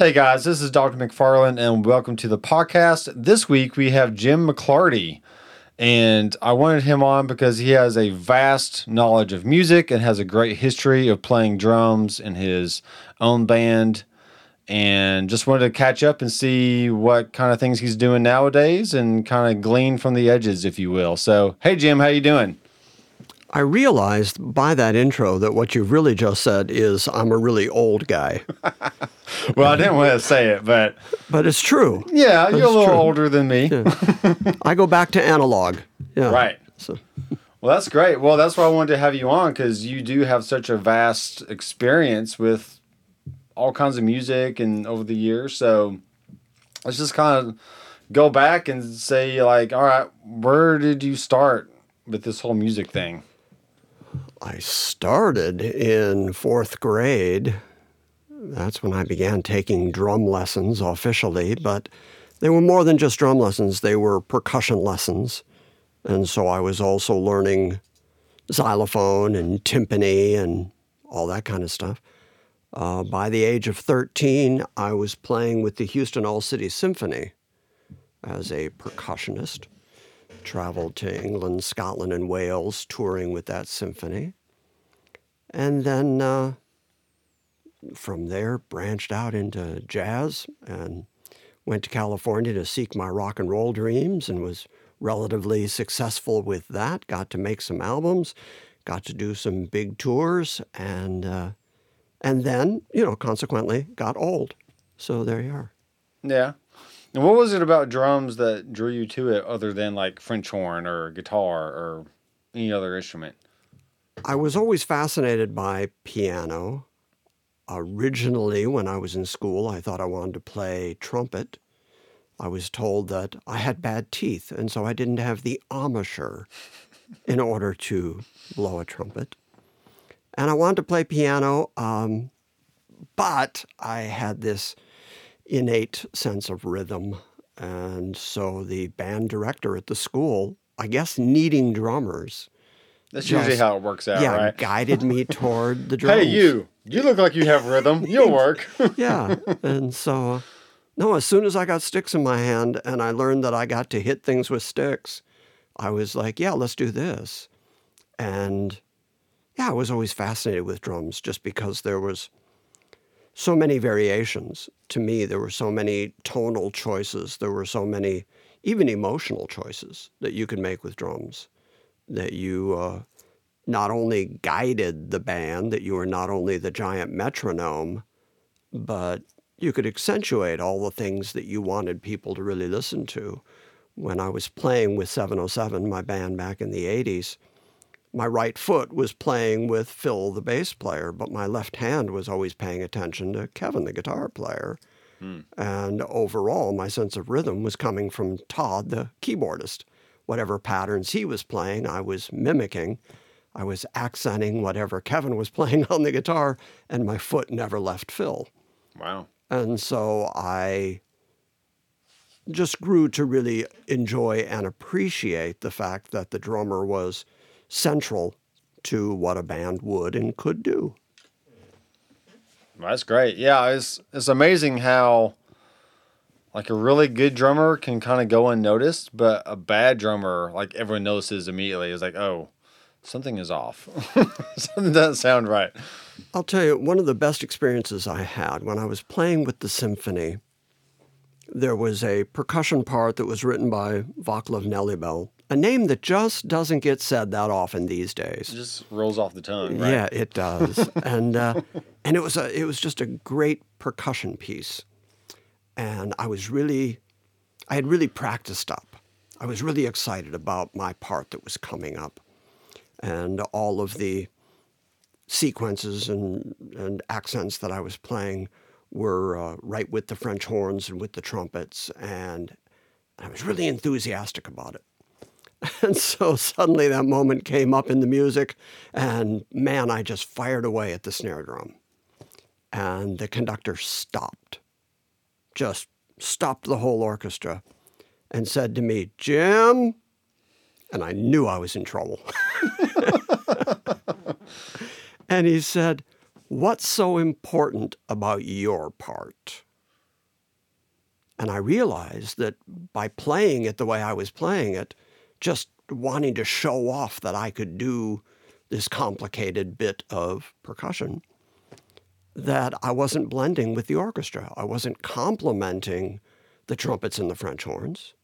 Hey guys, this is Dr. McFarland, and welcome to the podcast. This week we have Jim McClarty, and I wanted him on because he has a vast knowledge of music and has a great history of playing drums in his own band. And just wanted to catch up and see what kind of things he's doing nowadays, and kind of glean from the edges, if you will. So, hey Jim, how you doing? I realized by that intro that what you've really just said is I'm a really old guy. well, I didn't want to say it, but but it's true. Yeah, you're a little true. older than me. Yeah. I go back to analog. Yeah. Right. So. Well, that's great. Well, that's why I wanted to have you on because you do have such a vast experience with all kinds of music and over the years. So let's just kind of go back and say, like, all right, where did you start with this whole music thing? I started in fourth grade. That's when I began taking drum lessons officially, but they were more than just drum lessons, they were percussion lessons. And so I was also learning xylophone and timpani and all that kind of stuff. Uh, by the age of 13, I was playing with the Houston All City Symphony as a percussionist traveled to England, Scotland, and Wales touring with that symphony. And then uh, from there, branched out into jazz and went to California to seek my rock and roll dreams and was relatively successful with that. Got to make some albums, got to do some big tours, and uh, and then you know consequently got old. So there you are. Yeah. And what was it about drums that drew you to it other than like French horn or guitar or any other instrument? I was always fascinated by piano. Originally, when I was in school, I thought I wanted to play trumpet. I was told that I had bad teeth, and so I didn't have the embouchure in order to blow a trumpet. And I wanted to play piano, um, but I had this innate sense of rhythm. And so the band director at the school, I guess needing drummers. That's just, usually how it works out, yeah, right? guided me toward the drums. Hey, you, you look like you have rhythm. You'll work. yeah. And so, no, as soon as I got sticks in my hand and I learned that I got to hit things with sticks, I was like, yeah, let's do this. And yeah, I was always fascinated with drums just because there was so many variations. To me, there were so many tonal choices. There were so many, even emotional choices that you could make with drums. That you uh, not only guided the band, that you were not only the giant metronome, but you could accentuate all the things that you wanted people to really listen to. When I was playing with 707, my band back in the 80s, my right foot was playing with Phil, the bass player, but my left hand was always paying attention to Kevin, the guitar player. Hmm. And overall, my sense of rhythm was coming from Todd, the keyboardist. Whatever patterns he was playing, I was mimicking. I was accenting whatever Kevin was playing on the guitar, and my foot never left Phil. Wow. And so I just grew to really enjoy and appreciate the fact that the drummer was central to what a band would and could do. That's great. Yeah, it's it's amazing how like a really good drummer can kind of go unnoticed, but a bad drummer, like everyone notices immediately, is like, oh, something is off. something doesn't sound right. I'll tell you, one of the best experiences I had when I was playing with the symphony, there was a percussion part that was written by Vaclav Nelhybel, a name that just doesn't get said that often these days. It just rolls off the tongue, right? Yeah, it does. and uh, and it was a it was just a great percussion piece, and I was really, I had really practiced up. I was really excited about my part that was coming up, and all of the sequences and and accents that I was playing were uh, right with the French horns and with the trumpets, and I was really enthusiastic about it. And so suddenly that moment came up in the music, and man, I just fired away at the snare drum. And the conductor stopped, just stopped the whole orchestra, and said to me, Jim, and I knew I was in trouble. and he said, What's so important about your part? And I realized that by playing it the way I was playing it, just wanting to show off that I could do this complicated bit of percussion, that I wasn't blending with the orchestra. I wasn't complementing the trumpets and the French horns.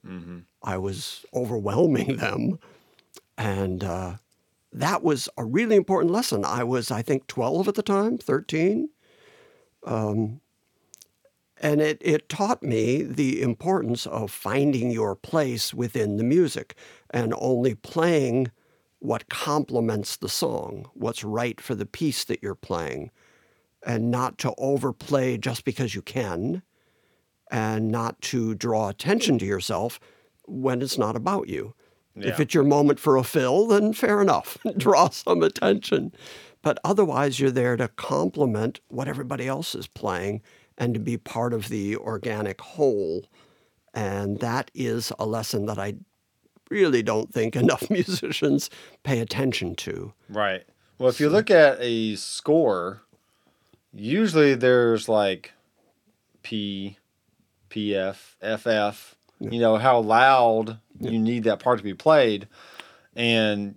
I was overwhelming them. And uh, that was a really important lesson. I was, I think, 12 at the time, 13. Um, and it, it taught me the importance of finding your place within the music and only playing what complements the song, what's right for the piece that you're playing, and not to overplay just because you can, and not to draw attention to yourself when it's not about you. If it's your moment for a fill, then fair enough, draw some attention. But otherwise, you're there to complement what everybody else is playing and to be part of the organic whole. And that is a lesson that I really don't think enough musicians pay attention to. Right. Well, if you look at a score, usually there's like P, PF, FF, you know, how loud you need that part to be played. And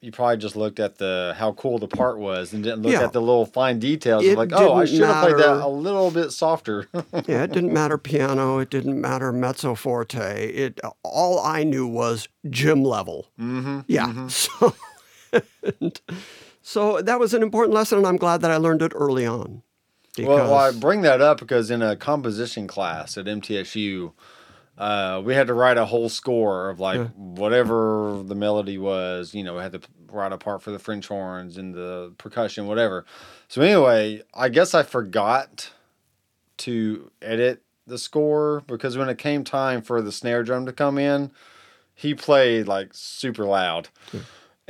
you probably just looked at the how cool the part was and didn't look Yeah. at the little fine details It of like, oh, I should have played that a little bit softer. Yeah, it didn't matter piano, it didn't matter mezzo forte. It all I knew was Jim level. mm-hmm. Yeah. So, and so that was an important lesson, and I'm glad that I learned it early on. Well, well, I bring that up because in a composition class at MTSU, uh, we had to write a whole score of like Yeah. whatever the melody was. You know, we had to write a part for the French horns and the percussion, whatever. So anyway, I guess I forgot to edit the score because when it came time for the snare drum to come in, he played like super loud,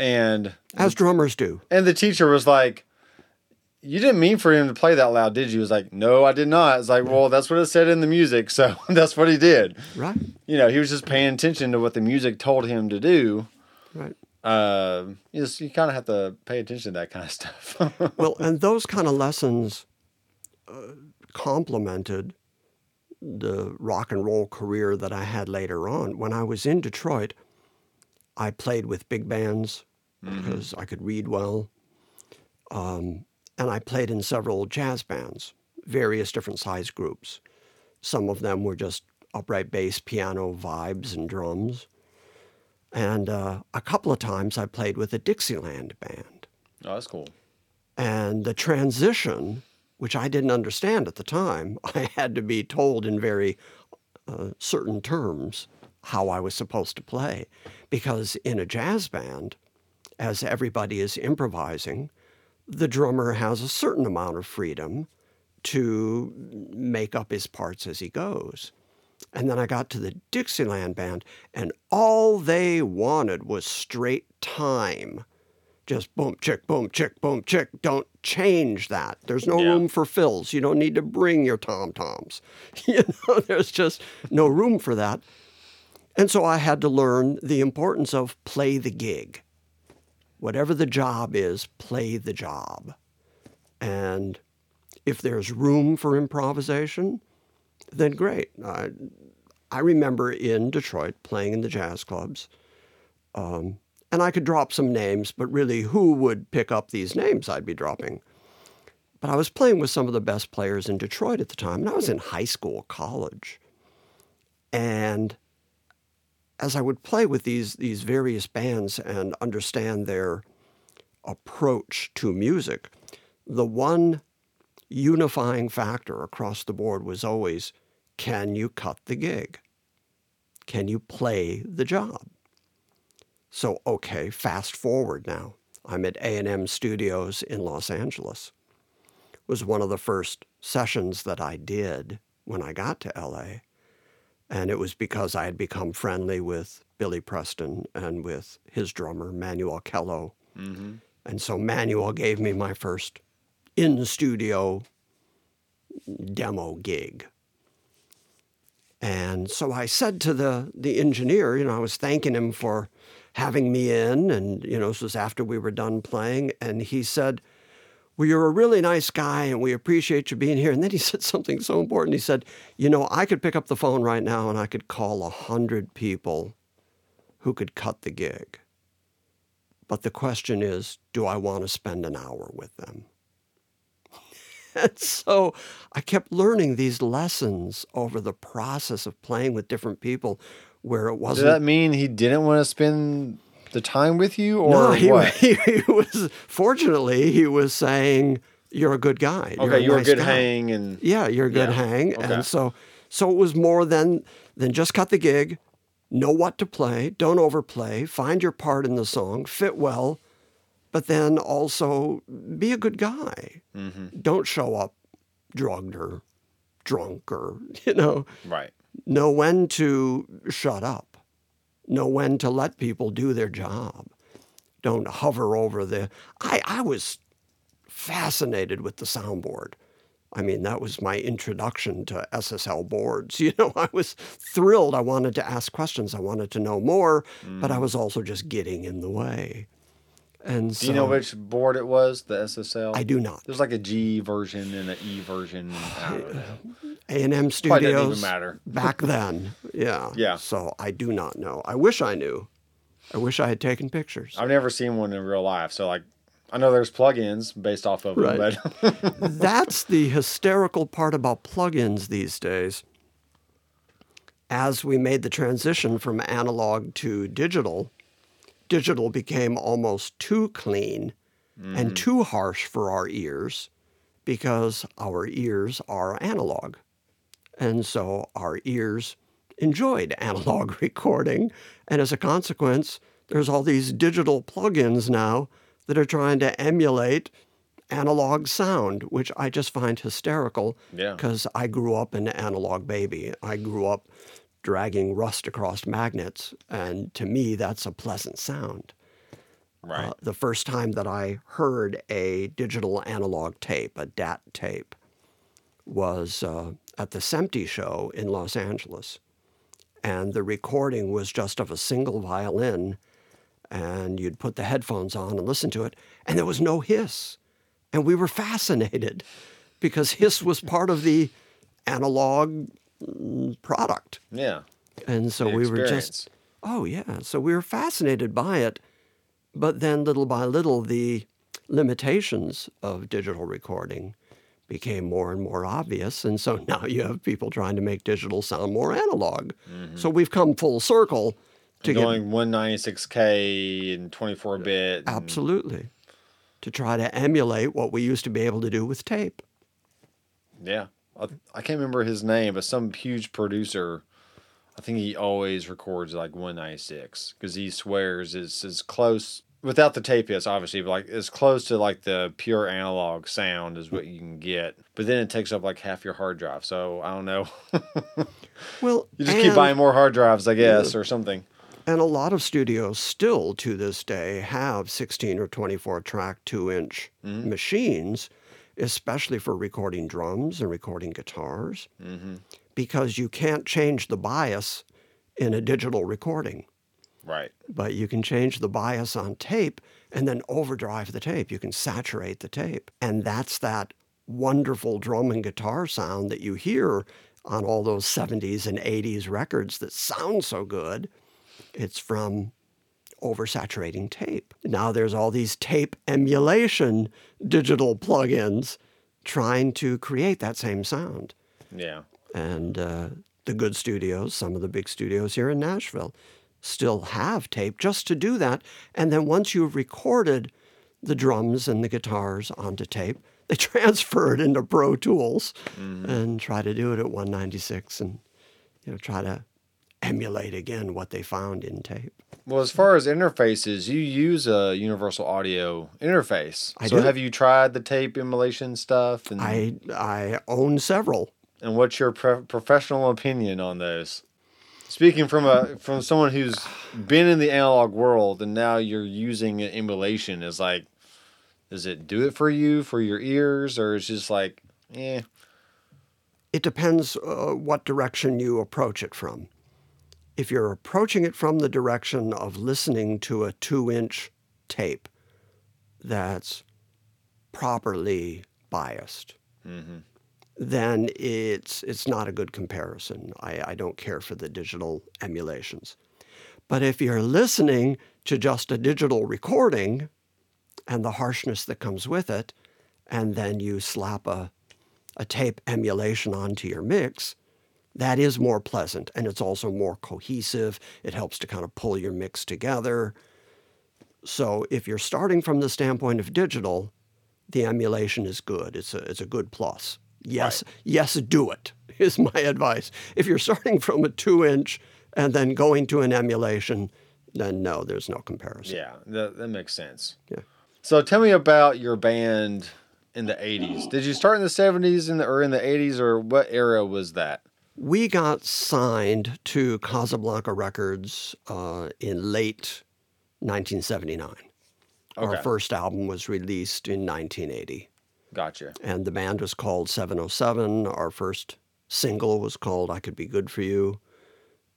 and as drummers do. and the teacher was like, You didn't mean for him to play that loud, did you? He was like, No, I did not. It's like, Well, that's what it said in the music. So that's what he did. Right, You know, he was just paying attention to what the music told him to do. right. Uh, you just, you kind of have to pay attention to that kind of stuff. Well, and those kind of lessons uh, complemented the rock and roll career that I had later on. When I was in Detroit, I played with big bands because I could read well. Um, and I played in several jazz bands, various different size groups. Some of them were just upright bass, piano, vibes, and drums. And uh, a couple of times I played with a Dixieland band. oh, that's cool. And the transition, which I didn't understand at the time, I had to be told in very uh, certain terms how I was supposed to play. Because in a jazz band, as everybody is improvising, the drummer has a certain amount of freedom to make up his parts as he goes. And then I got to the Dixieland band, and all they wanted was straight time just boom, chick, boom, chick, boom, chick. Don't change that. There's no Yeah. room for fills. You don't need to bring your tom toms. You know, there's just no room for that. And so I had to learn the importance of play the gig. Whatever the job is, play the job. And if there's room for improvisation, then great. I, I remember in Detroit playing in the jazz clubs um, and I could drop some names, but really, who would pick up these names I'd be dropping? But I was playing with some of the best players in Detroit at the time, and I was in high school, college. And as I would play with these, these various bands and understand their approach to music, the one unifying factor across the board was always can you cut the gig? Can you play the job? So, okay, fast forward now. I'm at A&M Studios in Los Angeles. It was one of the first sessions that I did when I got to LA. And it was because I had become friendly with Billy Preston and with his drummer, Manuel Kellough. Mm-hmm. And so Manuel gave me my first in studio demo gig. And so I said to the, the engineer, you know, I was thanking him for having me in, and, you know, this was after we were done playing. And he said, Well, you're a really nice guy and we appreciate you being here. And then he said something so important. He said, You know, I could pick up the phone right now and I could call a hundred people who could cut the gig. But the question is, do I want to spend an hour with them? and so I kept learning these lessons over the process of playing with different people where it wasn't Does that mean he didn't want to spend the time with you, or no, he, what? he, he was fortunately he was saying you're a good guy. You're okay, a you were a nice good guy." hang, and Yeah, you're a good Yeah, hang, okay. and so so it was more than than just cut the gig, know what to play, don't overplay, find your part in the song, fit well, but then also be a good guy. Mm-hmm. Don't show up drugged or drunk or you know right. know when to shut up, know when to let people do their job. Don't hover over the. I, I was fascinated with the soundboard. I mean, that was my introduction to SSL boards. You know, I was thrilled. I wanted to ask questions. I wanted to know more, but I mm. was also just getting in the way. And so Do you know which board it was? The SSL. I do not. There's like a G version and an E version. I don't know. A&M Probably doesn't Studios even matter. back then. Yeah. Yeah. So I do not know. I wish I knew. I wish I had taken pictures. I've never seen one in real life, so like, I know there's plugins based off of Right. them, but That's the hysterical part about plugins these days. As we made the transition from analog to digital, digital became almost too clean and mm. too harsh for our ears because our ears are analog. And so our ears enjoyed analog recording. And as a consequence, there's all these digital plugins now that are trying to emulate analog sound, which I just find hysterical Yeah. because I grew up an analog baby. I grew up dragging rust across magnets. And to me, that's a pleasant sound. right. Uh, the first time that I heard a digital analog tape, a DAT tape, was uh, at the SEMTI show in Los Angeles. And the recording was just of a single violin, and you'd put the headphones on and listen to it, and there was no hiss. And we were fascinated because hiss was part of the analog product. yeah. And so The we were just, oh, yeah. So we were fascinated by it. But then little by little, the limitations of digital recording became more and more obvious. And so now you have people trying to make digital sound more analog. Mm-hmm. So we've come full circle to get going 196k and 24 bit. absolutely to try to emulate what we used to be able to do with tape. Yeah. I, I can't remember his name, but some huge producer. I think he always records like 196 because he swears it's as close without the tape is obviously, but like as close to like the pure analog sound is what you can get. But then it takes up like half your hard drive. So I don't know. Well, you just keep buying more hard drives, I guess, or something. And a lot of studios still to this day have 16 or 24 track, two inch mm-hmm. machines, especially for recording drums and recording guitars, mm-hmm. because you can't change the bias in a digital recording. Right. But you can change the bias on tape and then overdrive the tape. You can saturate the tape. And that's that wonderful drum and guitar sound that you hear on all those 70s and 80s records that sound so good. It's from oversaturating tape. Now there's all these tape emulation digital plugins trying to create that same sound. Yeah. And uh, the good studios, some of the big studios here in Nashville, still have tape just to do that. And then once you've recorded the drums and the guitars onto tape, they transfer it into Pro Tools and try to do it at 196 and you know try to emulate again what they found in tape. Well, as far as interfaces, you use a universal audio interface. I so do. have you tried the tape emulation stuff? And, I I own several. and what's your pro- professional opinion on those? Speaking from a from someone who's been in the analog world and now you're using an emulation, is like, does it do it for you for your ears, or is just like, eh? It depends uh, what direction you approach it from. If you're approaching it from the direction of listening to a two inch tape that's properly biased, mm-hmm. then it's it's not a good comparison. I, I don't care for the digital emulations. But if you're listening to just a digital recording and the harshness that comes with it, and then you slap a, a tape emulation onto your mix, that is more pleasant and it's also more cohesive. It helps to kind of pull your mix together. So if you're starting from the standpoint of digital, the emulation is good. It's a, it's a good plus. Yes, yes, do it is my advice. If you're starting from a two inch and then going to an emulation, then no, there's no comparison. Yeah, that, that makes sense. Yeah. So tell me about your band in the 80s. Did you start in the 70s in the, or in the 80s or what era was that? We got signed to Casablanca Records uh, in late 1979. Our first album was released in 1980, Gotcha. and the band was called 707. Our first single was called I Could Be Good for You.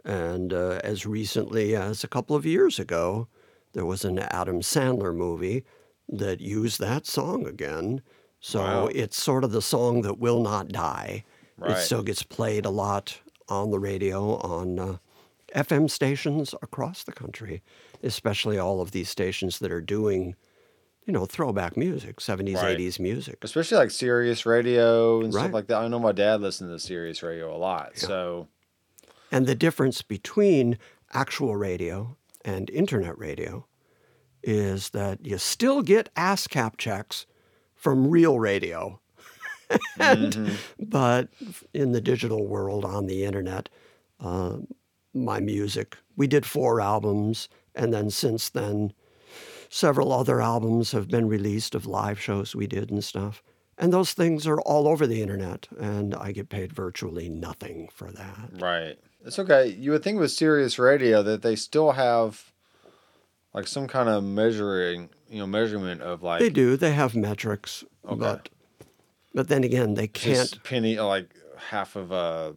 And uh, as recently as a couple of years ago, there was an Adam Sandler movie that used that song again. So Wow. it's sort of the song that will not die. It still gets played a lot on the radio, on uh, FM stations across the country, especially all of these stations that are doing, you know, throwback music, 70s, Right. 80s music. Especially like Sirius Radio and stuff like that. I know my dad listened to Sirius Radio a lot. So, And the difference between actual radio and internet radio is that you still get ASCAP checks from real radio. And, But in the digital world on the internet, uh, my music, we did four albums. And then since then, several other albums have been released of live shows we did and stuff. And those things are all over the internet. And I get paid virtually nothing for that. right. It's okay. You would think with Sirius Radio that they still have like some kind of measuring, you know, measurement of like They do. They have metrics, Okay. but but then again, they can't. just penny, like half of a,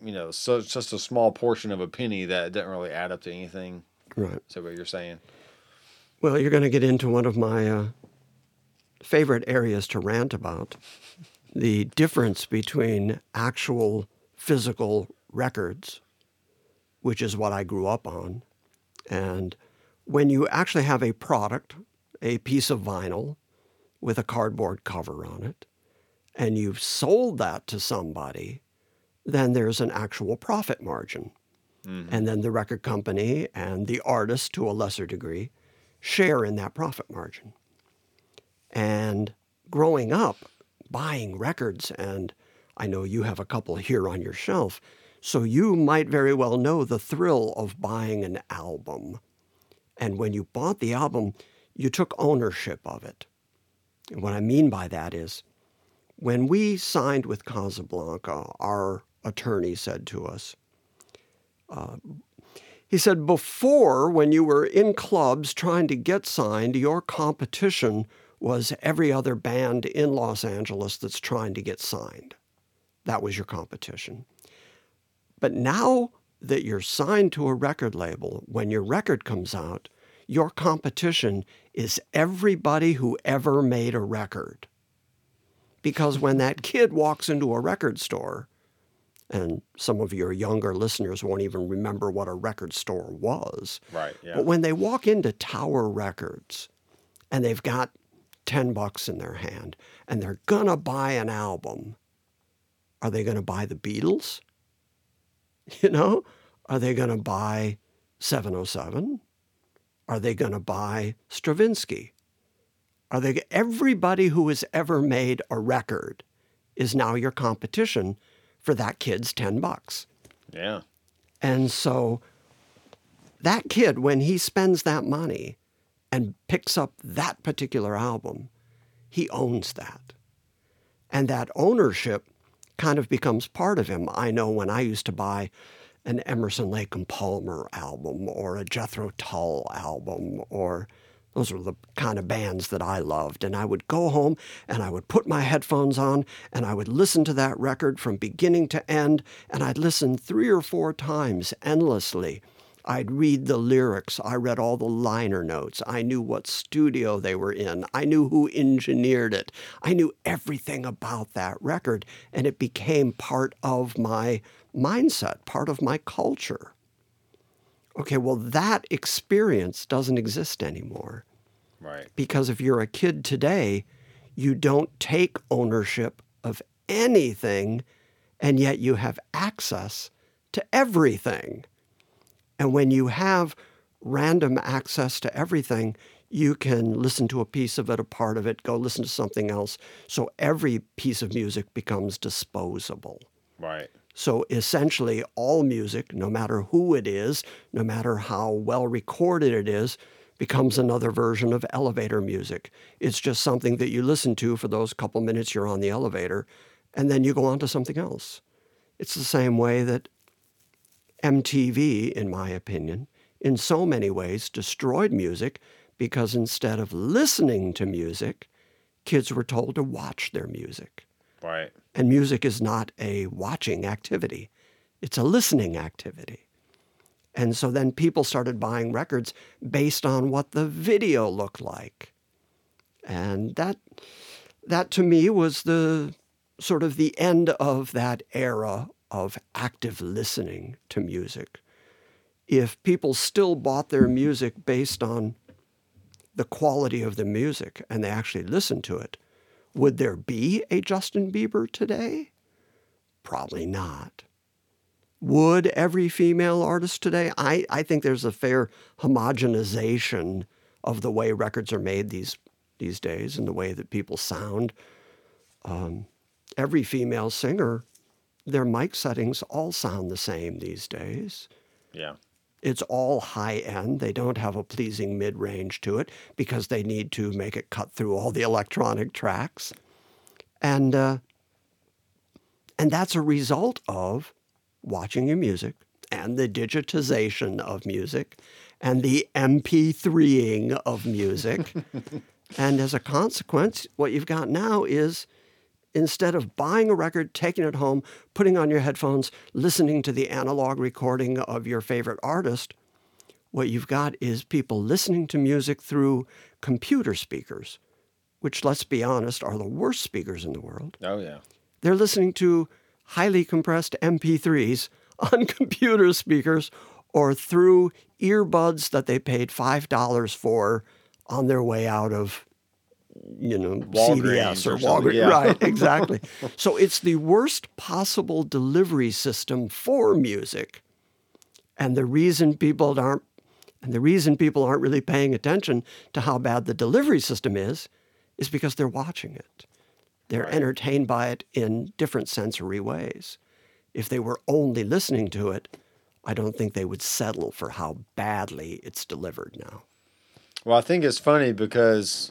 you know, so just a small portion of a penny that doesn't really add up to anything. Right. Is that what you're saying? Well, you're going to get into one of my uh, favorite areas to rant about: the difference between actual physical records, which is what I grew up on, and when you actually have a product, a piece of vinyl with a cardboard cover on it, and you've sold that to somebody, then there's an actual profit margin. Mm-hmm. And then the record company and the artist, to a lesser degree, share in that profit margin. And growing up, buying records, and I know you have a couple here on your shelf, so you might very well know the thrill of buying an album. And when you bought the album, you took ownership of it. And what I mean by that is, when we signed with Casablanca, our attorney said to us, uh, he said, before, when you were in clubs trying to get signed, your competition was every other band in Los Angeles that's trying to get signed. That was your competition. But now that you're signed to a record label, when your record comes out, your competition is everybody who ever made a record. Because when that kid walks into a record store, and some of your younger listeners won't even remember what a record store was. Right. Yeah. But when they walk into Tower Records and they've got 10 bucks in their hand and they're going to buy an album, are they going to buy the Beatles? You know, are they going to buy 707? Are they going to buy Stravinsky? Are they everybody who has ever made a record is now your competition for that kid's 10 bucks. yeah. And so that kid, when he spends that money and picks up that particular album, he owns that. And that ownership kind of becomes part of him. I know when I used to buy an Emerson Lake and Palmer album or a Jethro Tull album or those were the kind of bands that I loved. And I would go home and I would put my headphones on and I would listen to that record from beginning to end. And I'd listen three or four times endlessly I'd read the lyrics. I read all the liner notes. I knew what studio they were in. I knew who engineered it. I knew everything about that record, and it became part of my mindset, part of my culture. Okay, well, that experience doesn't exist anymore. Right. Because if you're a kid today, you don't take ownership of anything, and yet you have access to everything. And when you have random access to everything, you can listen to a piece of it, a part of it, go listen to something else. So every piece of music becomes disposable. Right. So essentially, all music, no matter who it is, no matter how well recorded it is, becomes another version of elevator music. It's just something that you listen to for those couple minutes you're on the elevator, and then you go on to something else. It's the same way that MTV, in my opinion, in so many ways destroyed music because instead of listening to music, kids were told to watch their music. Right. And music is not a watching activity, it's a listening activity. And so then people started buying records based on what the video looked like. And that that to me was the sort of the end of that era of active listening to music. If people still bought their music based on the quality of the music and they actually listened to it, would there be a Justin Bieber today? Probably not. Would every female artist today? I, I think there's a fair homogenization of the way records are made these these days and the way that people sound. Um, every female singer, their mic settings all sound the same these days. Yeah. It's all high end. They don't have a pleasing mid range to it because they need to make it cut through all the electronic tracks. And, uh, and that's a result of watching your music and the digitization of music and the MP3ing of music. and as a consequence, what you've got now is instead of buying a record, taking it home, putting on your headphones, listening to the analog recording of your favorite artist, what you've got is people listening to music through computer speakers, which, let's be honest, are the worst speakers in the world. Oh yeah. They're listening to highly compressed MP3s on computer speakers or through earbuds that they paid $5 for on their way out of you know Walgreens CVS or, or Walgreens. yeah. Right, exactly. so it's the worst possible delivery system for music. And the reason people aren't and the reason people aren't really paying attention to how bad the delivery system is is because they're watching it. They're Right. entertained by it in different sensory ways. If they were only listening to it, I don't think they would settle for how badly it's delivered now. Well, I think it's funny because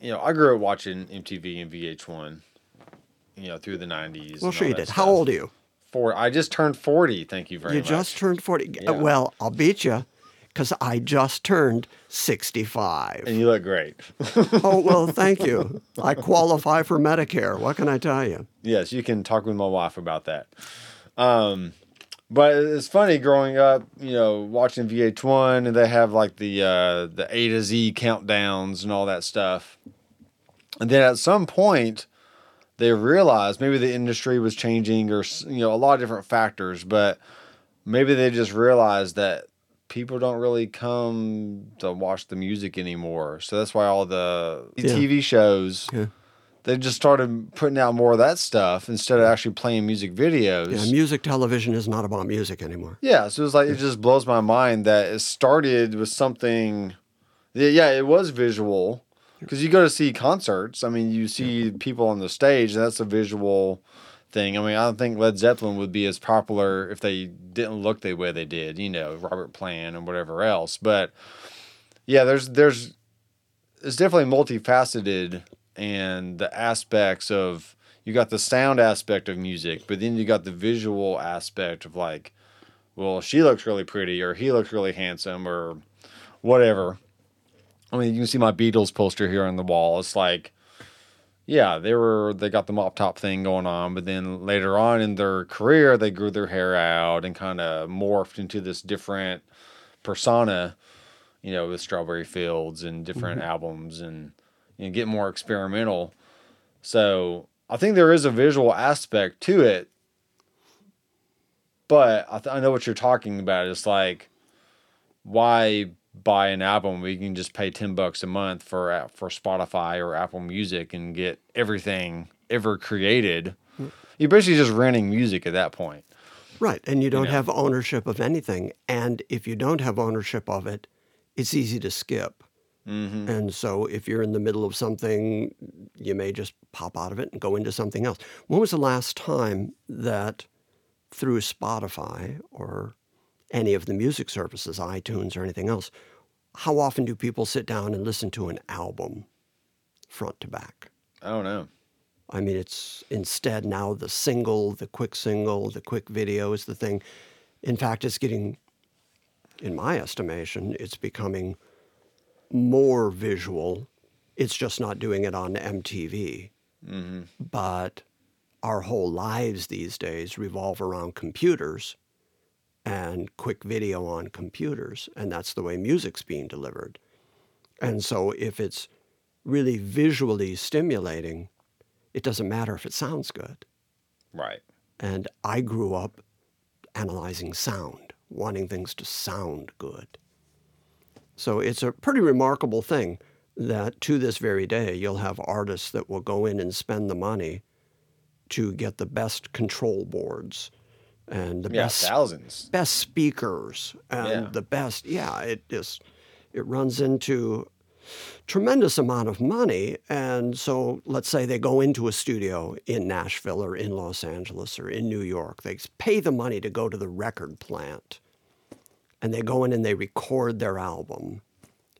you know I grew up watching MTV and VH1. You know, through the '90s. Well, sure you did. How old are you? Four. I just turned 40. Thank you very You much. You just turned 40. Yeah. Well, I'll beat you because I just turned 65. and you look great. oh, well, thank you. I qualify for Medicare. What can I tell you? yes, you can talk with my wife about that. Um, but it's funny growing up, you know, watching VH1 and they have like the uh, the A to Z countdowns and all that stuff. And then at some point, they realized maybe the industry was changing or you know a lot of different factors, but maybe they just realized that people don't really come to watch the music anymore. So that's why all the Yeah. TV shows Yeah. They just started putting out more of that stuff instead of actually playing music videos. Yeah, music television is not about music anymore. Yeah, so it's like it just blows my mind that it started with something. Yeah, yeah, it was visual because you go to see concerts. I mean, you see people on the stage, and that's a visual thing. I mean, I don't think Led Zeppelin would be as popular if they didn't look the way they did. You know, Robert Plant and whatever else. But yeah, there's there's it's definitely multifaceted, and the aspects of you got the sound aspect of music, but then you got the visual aspect of like well, she looks really pretty or he looks really handsome or whatever. I mean, you can see my Beatles poster here on the wall. It's like, yeah, they were they got the mop top thing going on, but then later on in their career, they grew their hair out and kind of morphed into this different persona, you know, with Strawberry Fields and different mm-hmm. albums and you know, get more experimental. So I think there is a visual aspect to it, but I, th- I know what you're talking about. It's like, why buy an album we can just pay 10 bucks a month for for Spotify or Apple Music and get everything ever created. You're basically just renting music at that point. Right. And you don't know. have ownership of anything. And if you don't have ownership of it, it's easy to skip. Mm-hmm. And so if you're in the middle of something, you may just pop out of it and go into something else. When was the last time that through Spotify or any of the music services, iTunes or anything else, how often do people sit down and listen to an album front to back? I don't know. I mean, it's instead now the single, the quick single, the quick video is the thing. In fact, it's getting, in my estimation, it's becoming more visual. It's just not doing it on MTV. Mm-hmm. But our whole lives these days revolve around computers and quick video on computers. And that's the way music's being delivered. And so if it's really visually stimulating, it doesn't matter if it sounds good. Right. And I grew up analyzing sound, wanting things to sound good. So it's a pretty remarkable thing that to this very day, you'll have artists that will go in and spend the money to get the best control boards and the Yeah, best thousands. best speakers and Yeah. the best yeah it just it runs into tremendous amount of money and so let's say they go into a studio in Nashville or in Los Angeles or in New York they pay the money to go to the record plant and they go in and they record their album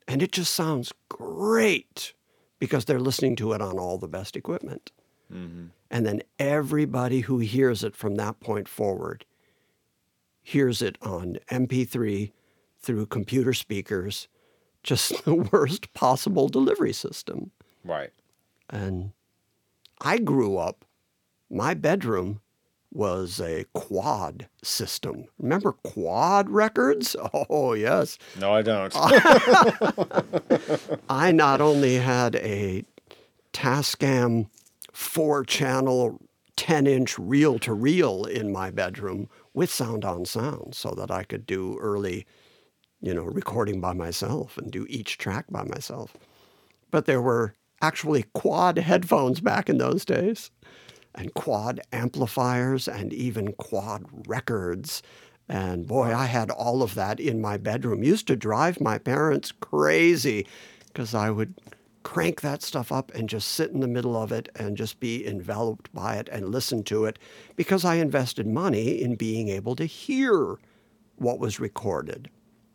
and it just sounds great because they're listening to it on all the best equipment mm-hmm. and then everybody who hears it from that point forward hears it on MP3 through computer speakers, just the worst possible delivery system. Right. And I grew up, my bedroom was a quad system. Remember quad records? Oh, yes. No, I don't. I not only had a Tascam four channel, 10 inch reel to reel in my bedroom with sound on sound so that I could do early, you know, recording by myself and do each track by myself. But there were actually quad headphones back in those days and quad amplifiers and even quad records. And boy, I had all of that in my bedroom. Used to drive my parents crazy because I would crank that stuff up and just sit in the middle of it and just be enveloped by it and listen to it because I invested money in being able to hear what was recorded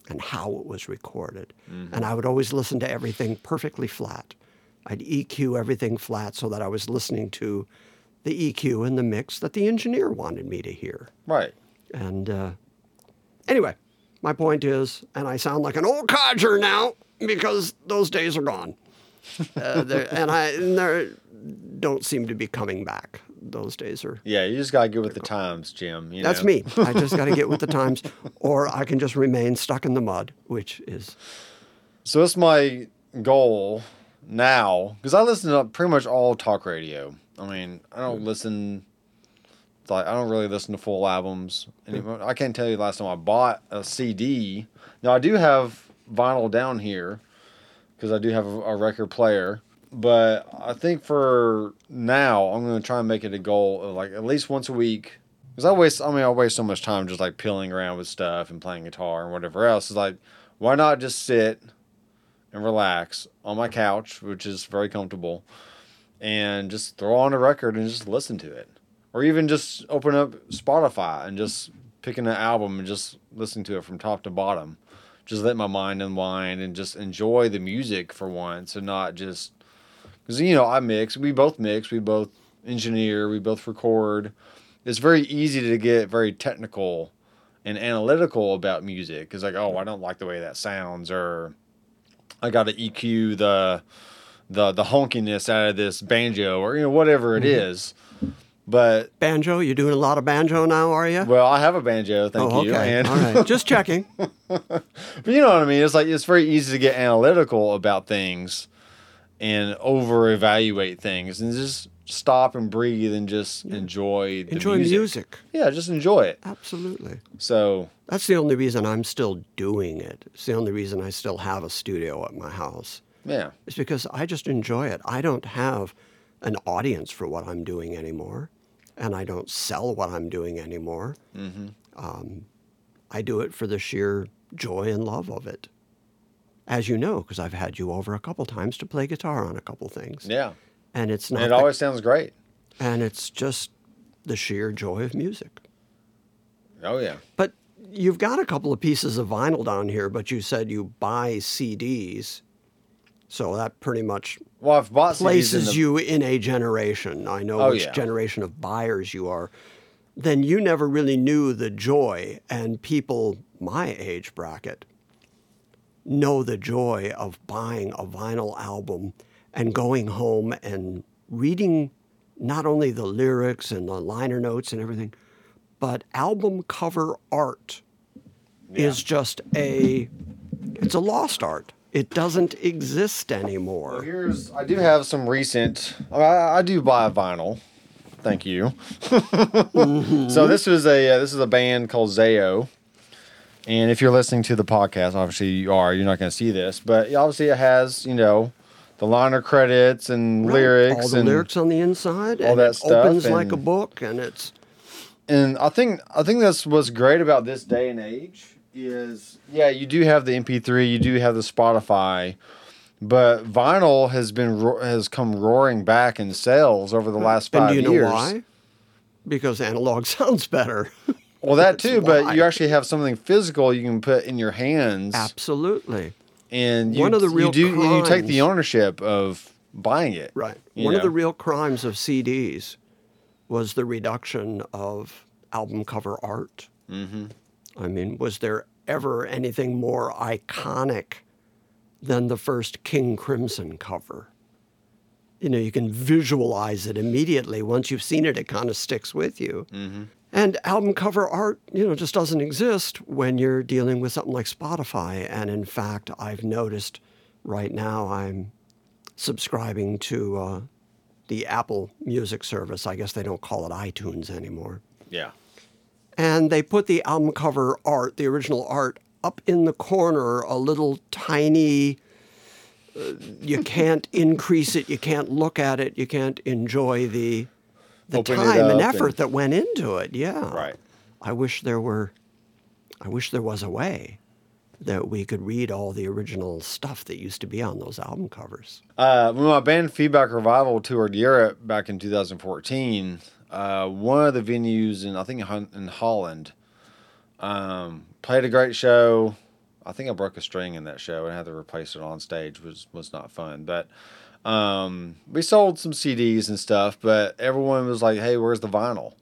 and how it was recorded. Mm-hmm. And I would always listen to everything perfectly flat. I'd EQ everything flat so that I was listening to the EQ and the mix that the engineer wanted me to hear. right. And uh, anyway, my point is, and I sound like an old codger now because those days are gone. Uh, and I and they don't seem to be coming back. Those days are. Yeah, you just gotta get with the times, Jim. You That's know? me. I just got to get with the times, or I can just remain stuck in the mud, which is So that's my goal now because I listen to pretty much all talk radio. I mean, I don't mm. listen. Like I don't really listen to full albums mm. anymore. I can't tell you the last time I bought a CD. Now I do have vinyl down here because I do have a, a record player. But I think for now, I'm going to try and make it a goal of like at least once a week. Because I waste, I mean, I waste so much time just like peeling around with stuff and playing guitar and whatever else. It's like, why not just sit and relax on my couch, which is very comfortable, and just throw on a record and just listen to it, or even just open up Spotify and just picking an album and just listening to it from top to bottom. Just let my mind unwind and just enjoy the music for once, and not just because you know I mix. We both mix. We both engineer. We both record. It's very easy to get very technical and analytical about music. It's like, oh, I don't like the way that sounds, or I got to EQ the the the honkiness out of this banjo or you know whatever it Mm-hmm. is. But Banjo, you're doing a lot of banjo now, are you? well, I have a banjo, thank oh, you. okay. And All right. Just checking. but you know what I mean. It's like it's very easy to get analytical about things and over evaluate things and just stop and breathe and just enjoy the Enjoy music. music. Yeah, just enjoy it. Absolutely. So That's the only reason I'm still doing it. It's the only reason I still have a studio at my house. Yeah, It's because I just enjoy it. I don't have an audience for what I'm doing anymore, and I don't sell what I'm doing anymore. Um, I do it for the sheer joy and love of it. As you know, because I've had you over a couple times to play guitar on a couple things. yeah. And it's And not it the- always sounds great. and it's just the sheer joy of music. Oh yeah. But you've got a couple of pieces of vinyl down here, but you said you buy CDs. So that pretty much Well, I've bought CDs in places the, you in a generation. I know Oh, which yeah. generation of buyers you are. Then you never really knew the joy, and people my age bracket know the joy of buying a vinyl album and going home and reading not only the lyrics and the liner notes and everything, but album cover art is just a it's a lost art. It doesn't exist anymore. Well, here's I do have some recent. I, I do buy vinyl. Thank you. So this was a uh, this is a band called Zayo, and if you're listening to the podcast, obviously you are. You're not going to see this, but obviously it has you know the liner credits and Right. lyrics all the and lyrics on the inside, all and that it stuff, opens like a book, and it's and I think I think that's what's great about this day and age is yeah you do have the MP3 you do have the Spotify but vinyl has been ro- has come roaring back in sales over the last and five do you know why? Because analog sounds better. Well, that too, but you actually have something physical you can put in your hands, Absolutely. and you, One of the you real do you take the ownership of buying it. Right. you One of the real crimes of CDs was the reduction of album cover art. Mm-hmm. I mean, was there ever anything more iconic than the first King Crimson cover? You know, you can visualize it immediately. Once you've seen it, it kind of sticks with you. Mm-hmm. And album cover art, you know, just doesn't exist when you're dealing with something like Spotify. And in fact, I've noticed right now I'm subscribing to uh, the Apple Music service. I guess they don't call it iTunes anymore. yeah. And they put the album cover art, the original art, up in the corner, a little tiny. Uh, you can't increase it. You can't look at it. You can't enjoy the the Open time and effort and- that went into it. Yeah. Right. I wish there were. I wish there was a way that we could read all the original stuff that used to be on those album covers. Uh, when my band Feedback Revival toured Europe back in 2014, uh, one of the venues in I think in Holland um, played a great show. I think I broke a string in that show and had to replace it on stage, which was not fun. But um, we sold some CDs and stuff, but everyone was like, "Hey, where's the vinyl?"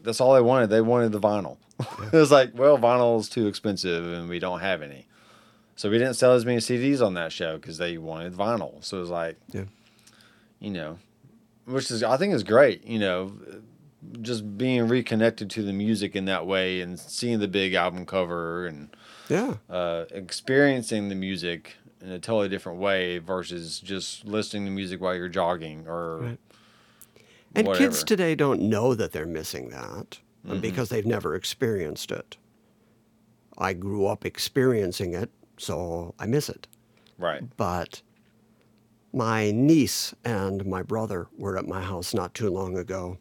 That's all they wanted. They wanted the vinyl. it was like, well, vinyl is too expensive, and we don't have any. So we didn't sell as many CDs on that show because they wanted vinyl. So it was like, Yeah. you know, which is I think is great. You know, just being reconnected to the music in that way and seeing the big album cover and Yeah. uh, experiencing the music in a totally different way versus just listening to music while you're jogging or Right. And whatever. kids today don't know that they're missing that uh, Mm-hmm. because they've never experienced it. I grew up experiencing it, so I miss it. right. But my niece and my brother were at my house not too long ago.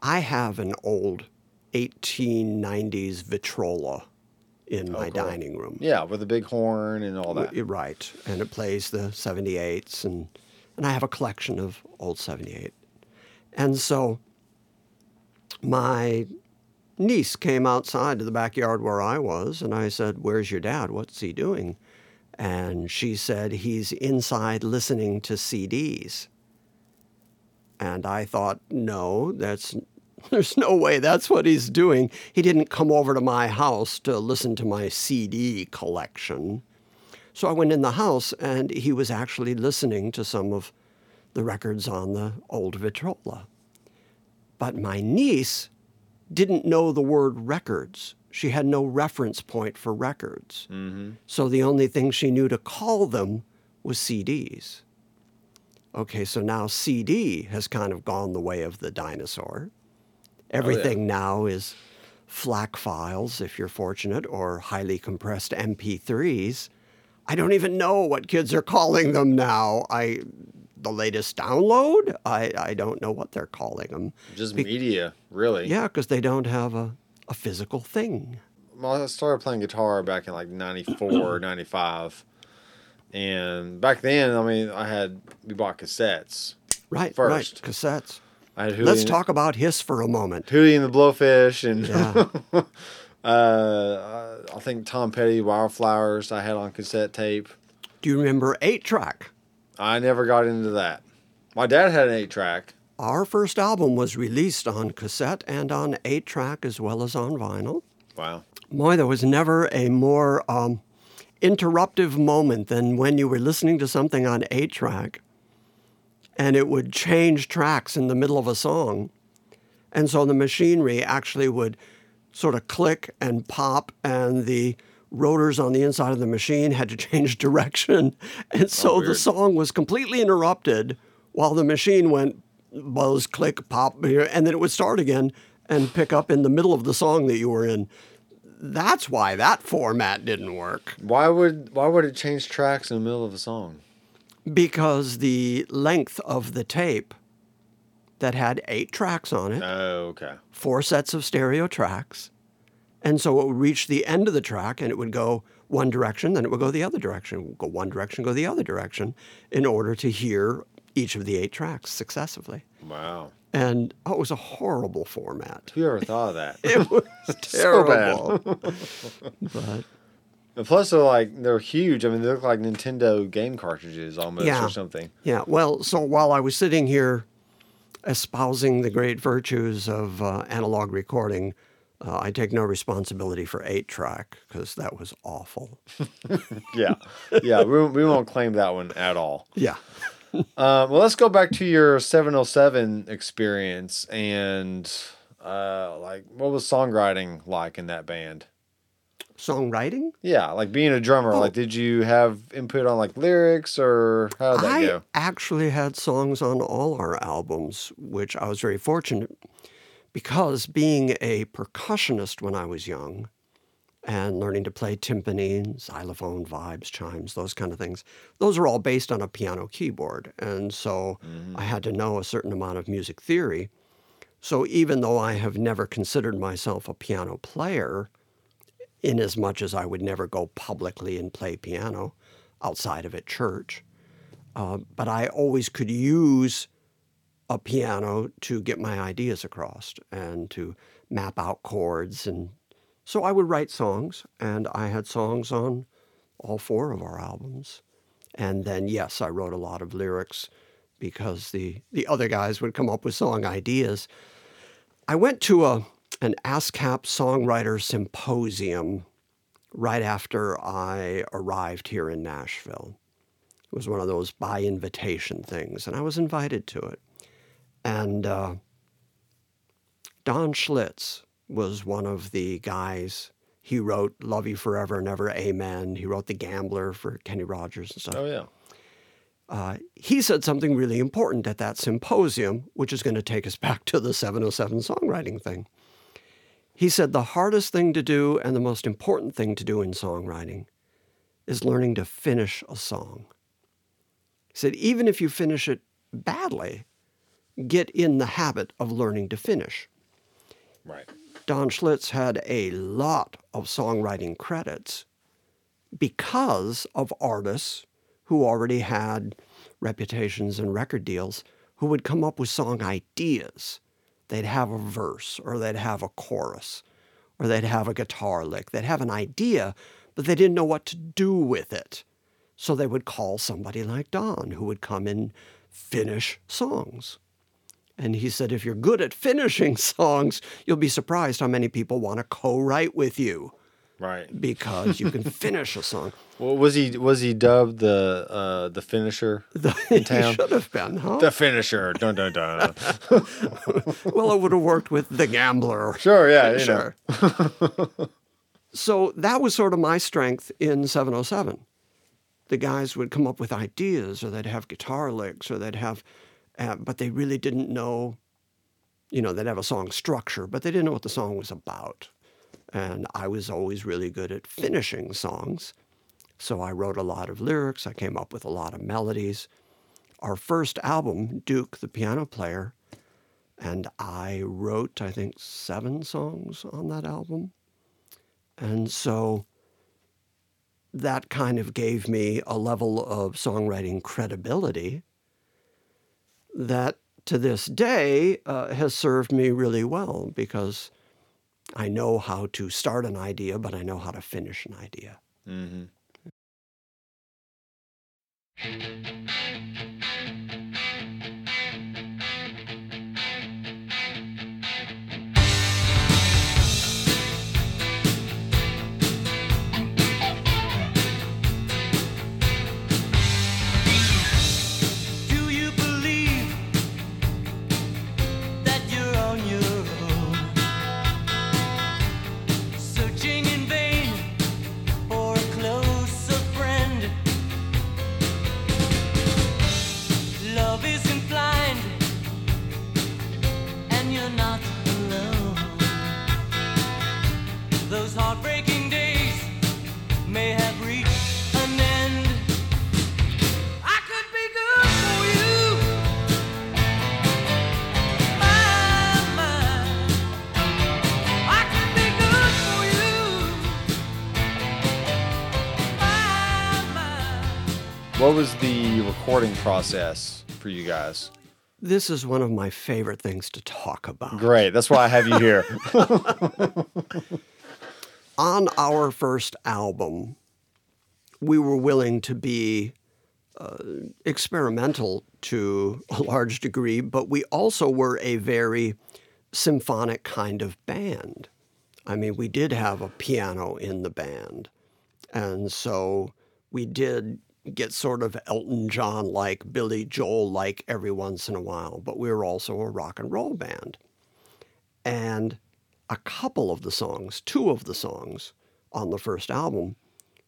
I have an old 1890s Victrola in oh, my Oh, cool. dining room. Yeah, with a big horn and all that. Right. And it plays the 78s and and I have a collection of old 78. And so my niece came outside to the backyard where I was and I said, "Where's your dad? What's he doing?" And she said, "He's inside listening to CDs." And I thought, "No, that's there's no way that's what he's doing. He didn't come over to my house to listen to my CD collection." So I went in the house and he was actually listening to some of the records on the old Victrola. But my niece didn't know the word records. She had no reference point for records. Mm-hmm. So the only thing she knew to call them was CDs. Okay, so now CD has kind of gone the way of the dinosaur. Everything oh, now is FLAC files, if you're fortunate, or highly compressed MP3s. I don't even know what kids are calling them now. I, the latest download, I, I don't know what they're calling them. Just media, really. Yeah, because they don't have a, a physical thing. Well, I started playing guitar back in like 94, 95. And back then, I mean, I had, we bought cassettes. Right, First. right, cassettes. I had Hootie, Let's and- talk about Hiss for a moment. Hootie and the Blowfish and Yeah. uh, I think Tom Petty, Wildflowers, I had on cassette tape. Do you remember 8 track? I never got into that. My dad had an eight track. Our first album was released on cassette and on 8 track as well as on vinyl. Wow. Boy, there was never a more um, interruptive moment than when you were listening to something on 8 track and it would change tracks in the middle of a song. And so the machinery actually would sort of click and pop, and the rotors on the inside of the machine had to change direction. And so the song was completely interrupted while the machine went buzz, click, pop, and then it would start again and pick up in the middle of the song that you were in. That's why that format didn't work. Why would why would it change tracks in the middle of a song? because the length of the tape that had eight tracks on it, Oh, okay. four sets of stereo tracks. And so it would reach the end of the track and it would go one direction, then it would go the other direction, go one direction, go the other direction in order to hear each of the eight tracks successively. Wow. And oh, it was a horrible format. Who ever thought of that? It was terrible. but And plus, they're like they're huge. I mean, they look like Nintendo game cartridges almost Yeah. or something. Yeah, well, so while I was sitting here espousing the great virtues of uh, analog recording, uh, I take no responsibility for eight track because that was awful. Yeah, yeah. We, we won't claim that one at all. Yeah. Uh, well, let's go back to your 707 experience and uh, like what was songwriting like in that band? Songwriting? Yeah, like being a drummer. Oh. Like, did you have input on like lyrics or how did that I go? actually had songs on all our albums, which I was very fortunate because being a percussionist when I was young and learning to play timpani, xylophone, vibes, chimes, those kind of things, those are all based on a piano keyboard. And so I had to know a certain amount of music theory. So even though I have never considered myself a piano player, in as much as I would never go publicly and play piano outside of at church, uh, but I always could use a piano to get my ideas across and to map out chords. And so I would write songs, and I had songs on all four of our albums. And then, yes, I wrote a lot of lyrics because the, the other guys would come up with song ideas. I went to a, an ASCAP songwriter symposium right after I arrived here in Nashville. It was one of those by invitation things, and I was invited to it. And uh, Don Schlitz was one of the guys. He wrote Love You Forever and Ever, Amen. He wrote The Gambler for Kenny Rogers and stuff. Oh yeah. Uh, he said something really important at that symposium, which is going to take us back to the 707 songwriting thing. He said the hardest thing to do and the most important thing to do in songwriting is learning to finish a song. He said, even if you finish it badly, get in the habit of learning to finish. Right. Don Schlitz had a lot of songwriting credits because of artists who already had reputations and record deals who would come up with song ideas. They'd have a verse, or they'd have a chorus, or they'd have a guitar lick. They'd have an idea, but they didn't know what to do with it. So they would call somebody like Don who would come and finish songs. And he said, if you're good at finishing songs, you'll be surprised how many people want to co write with you. Right. because you can finish a song. Well, was he was he dubbed the uh, the finisher? The, town. he should have been, huh? The finisher. Dun dun dun. well, it would have worked with the gambler. sure. Yeah. Sure. so that was sort of my strength in 707. The guys would come up with ideas, or they'd have guitar licks, or they'd have, uh, but they really didn't know, you know, they'd have a song structure, but they didn't know what the song was about. And I was always really good at finishing songs. So I wrote a lot of lyrics, I came up with a lot of melodies. Our first album, Duke, the piano player, and I wrote, I think, seven songs on that album. And so that kind of gave me a level of songwriting credibility that to this day uh, has served me really well because I know how to start an idea, but I know how to finish an idea. Mm-hmm. What was the recording process for you guys? This is one of my favorite things to talk about. Great. That's why I have you here. on our first album, we were willing to be uh, experimental to a large degree, but we also were a very symphonic kind of band. I mean, we did have a piano in the band. And so we did get sort of Elton John like, Billy Joel like every once in a while, but we were also a rock and roll band. And a couple of the songs, two of the songs on the first album,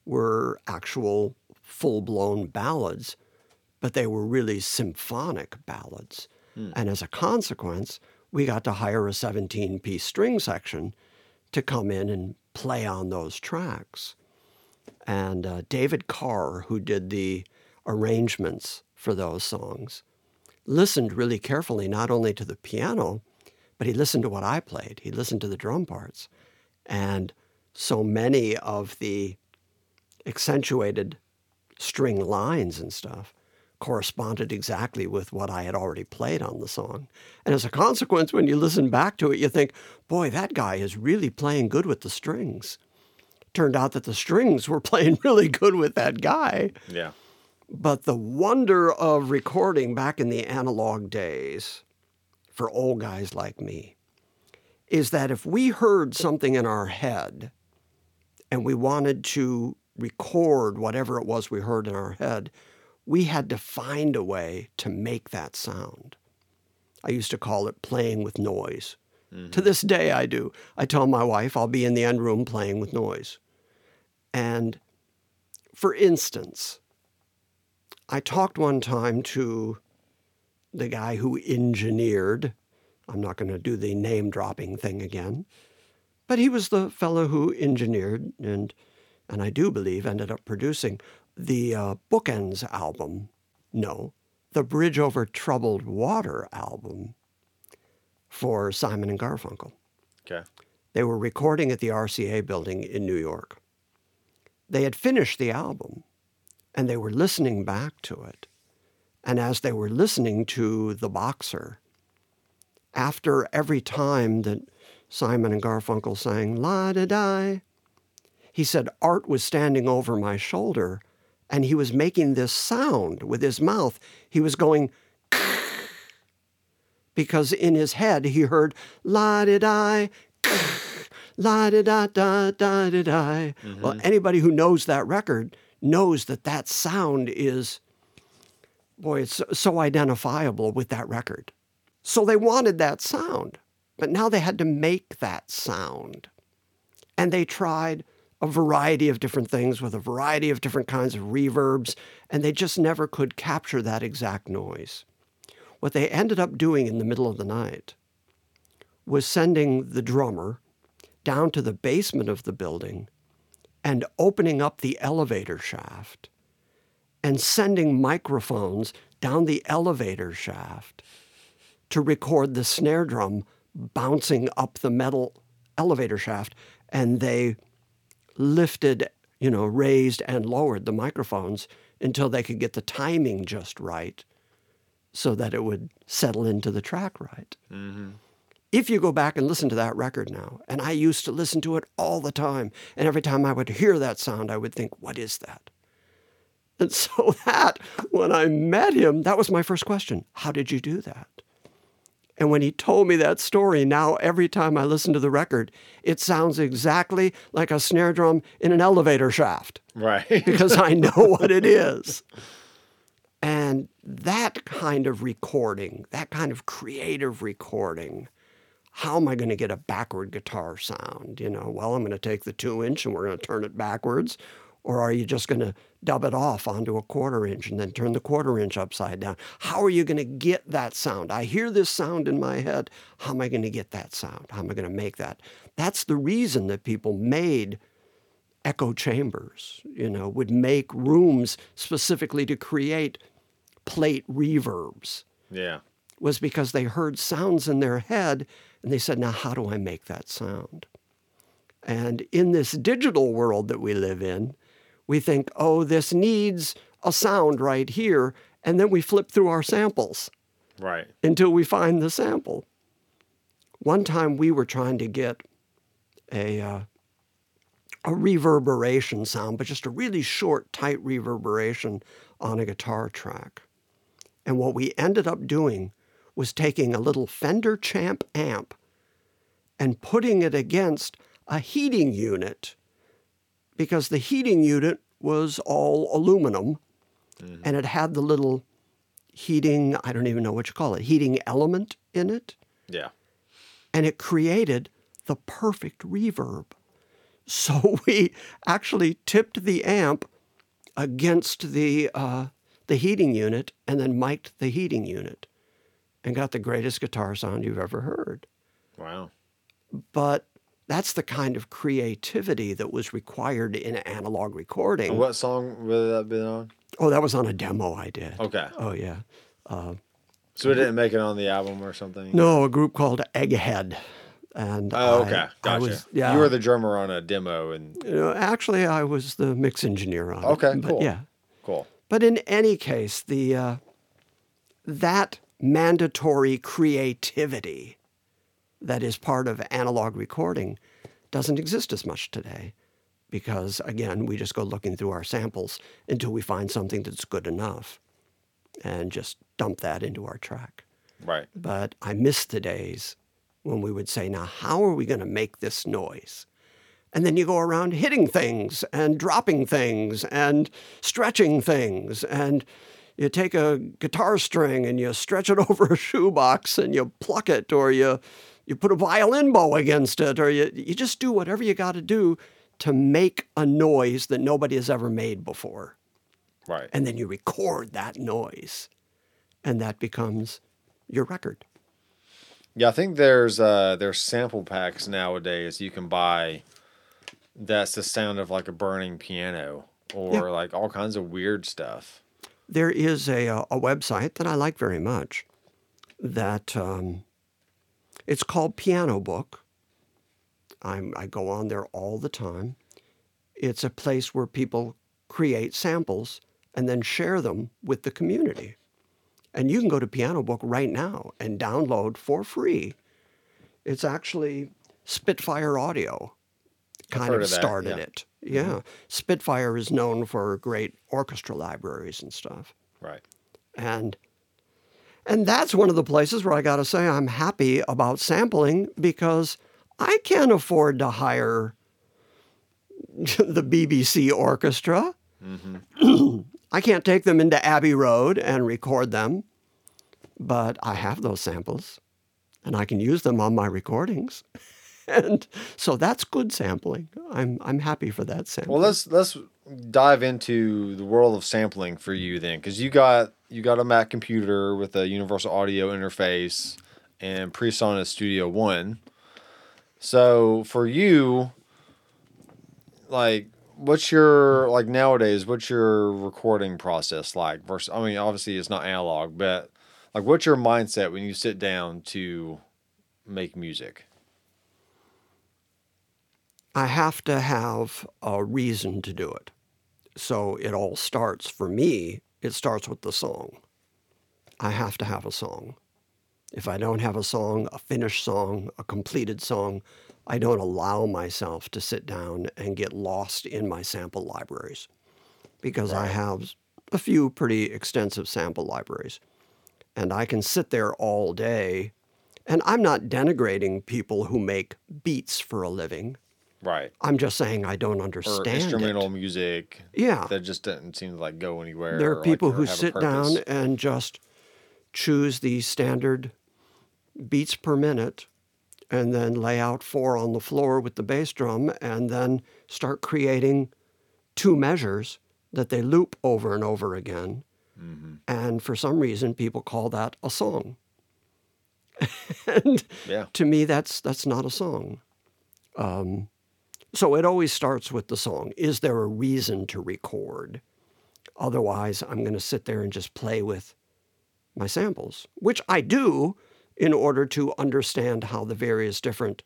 were actual full blown ballads, but they were really symphonic ballads. Hmm. And as a consequence, we got to hire a 17 piece string section to come in and play on those tracks. And uh, David Carr, who did the arrangements for those songs, listened really carefully not only to the piano, but he listened to what I played. He listened to the drum parts. And so many of the accentuated string lines and stuff corresponded exactly with what I had already played on the song. And as a consequence, when you listen back to it, you think, boy, that guy is really playing good with the strings. Turned out that the strings were playing really good with that guy. yeah. But the wonder of recording back in the analog days for old guys like me is that if we heard something in our head and we wanted to record whatever it was we heard in our head, we had to find a way to make that sound. I used to call it playing with noise. To this day, I do. I tell my wife I'll be in the end room playing with noise. And for instance, I talked one time to the guy who engineered, I'm not going to do the name dropping thing again, but he was the fellow who engineered and, and I do believe ended up producing the uh, Bookends album. No, the Bridge Over Troubled Water album for Simon and Garfunkel. Okay. They were recording at the RCA building in New York. They had finished the album and they were listening back to it. And as they were listening to The Boxer, after every time that Simon and Garfunkel sang La Da Die, he said Art was standing over my shoulder and he was making this sound with his mouth. He was going, because in his head he heard La Da Die, la da da da mm-hmm. da da da. Well, anybody who knows that record knows that that sound is, boy, it's so identifiable with that record. So they wanted that sound, but now they had to make that sound. And they tried a variety of different things with a variety of different kinds of reverbs, and they just never could capture that exact noise. What they ended up doing in the middle of the night was sending the drummer down to the basement of the building and opening up the elevator shaft and sending microphones down the elevator shaft to record the snare drum bouncing up the metal elevator shaft. And they lifted, you know, raised and lowered the microphones until they could get the timing just right so that it would settle into the track right. Mm-hmm. If you go back and listen to that record now, and I used to listen to it all the time, and every time I would hear that sound, I would think, what is that? And so that, when I met him, that was my first question. How did you do that? And when he told me that story, now every time I listen to the record, it sounds exactly like a snare drum in an elevator shaft Right. because I know what it is. And that kind of recording, that kind of creative recording, how am I going to get a backward guitar sound? You know, well, I'm going to take the two inch and we're going to turn it backwards. Or are you just going to dub it off onto a quarter inch and then turn the quarter inch upside down? How are you going to get that sound? I hear this sound in my head. How am I going to get that sound? How am I going to make that? That's the reason that people made echo chambers, you know, would make rooms specifically to create plate reverbs yeah. was because they heard sounds in their head and they said, now how do I make that sound? And in this digital world that we live in, we think, oh, this needs a sound right here. And then we flip through our samples Right. until we find the sample. One time we were trying to get a uh, a reverberation sound, but just a really short, tight reverberation on a guitar track. And what we ended up doing was taking a little Fender Champ amp and putting it against a heating unit because the heating unit was all aluminum and it had the little heating, I don't even know what you call it, heating element in it. Yeah. And it created the perfect reverb. So we actually tipped the amp against the, uh, the heating unit and then mic'd the heating unit and got the greatest guitar sound you've ever heard. Wow. But that's the kind of creativity that was required in analog recording. And what song would that been on? Oh, that was on a demo I did. Okay. Oh, yeah. Uh, so it didn't make it on the album or something? No, a group called Egghead. And Oh, I- okay. I Gotcha. was- yeah. You were the drummer on a demo and You know, actually, I was the mix engineer on it. Okay, cool. Yeah. cool. But in any case, the uh, that mandatory creativity that is part of analog recording doesn't exist as much today because again we just go looking through our samples until we find something that's good enough and just dump that into our track Right. but I miss the days when we would say, now, how are we going to make this noise? And then you go around hitting things and dropping things and stretching things. And you take a guitar string and you stretch it over a shoebox and you pluck it, or you, you put a violin bow against it, or you, you just do whatever you got to do to make a noise that nobody has ever made before. Right. And then you record that noise, and that becomes your record. Yeah, I think there's uh there's sample packs nowadays you can buy that's the sound of like a burning piano or Yeah. like all kinds of weird stuff. There is a, uh, a website that I like very much that um, it's called Piano Book. I'm, I go on there all the time. It's a place where people create samples and then share them with the community. And you can go to Piano Book right now and download for free. It's actually Spitfire Audio kind of of started yeah. Mm-hmm. it. Yeah. Spitfire is known for great orchestra libraries and stuff. Right. And and that's one of the places where I got to say I'm happy about sampling because I can't afford to hire the BBC orchestra. I can't take them into Abbey Road and record them, but I have those samples and I can use them on my recordings. And so that's good sampling. I'm I'm happy for that sampling. Well, let's let's dive into the world of sampling for you then, because you got you got a Mac computer with a Universal Audio interface and PreSonus Studio One. So for you, like, what's your like nowadays? What's your recording process like? Versus, I mean, obviously it's not analog, but like, what's your mindset when you sit down to make music? I have to have a reason to do it. So it all starts for me, it starts with the song. I have to have a song. If I don't have a song, a finished song, a completed song, I don't allow myself to sit down and get lost in my sample libraries because I have a few pretty extensive sample libraries. And I can sit there all day. And I'm not denigrating people who make beats for a living. Right. I'm just saying I don't Or understand instrumental it. music Yeah. that just doesn't seem to like go anywhere. There are people or who sit down and just choose the standard beats per minute and then lay out four on the floor with the bass drum and then start creating two measures that they loop over and over again. Mm-hmm. And for some reason, people call that a song. and Yeah. to me, that's that's not a song. Um, so it always starts with the song. Is there a reason to record? Otherwise, I'm going to sit there and just play with my samples, which I do in order to understand how the various different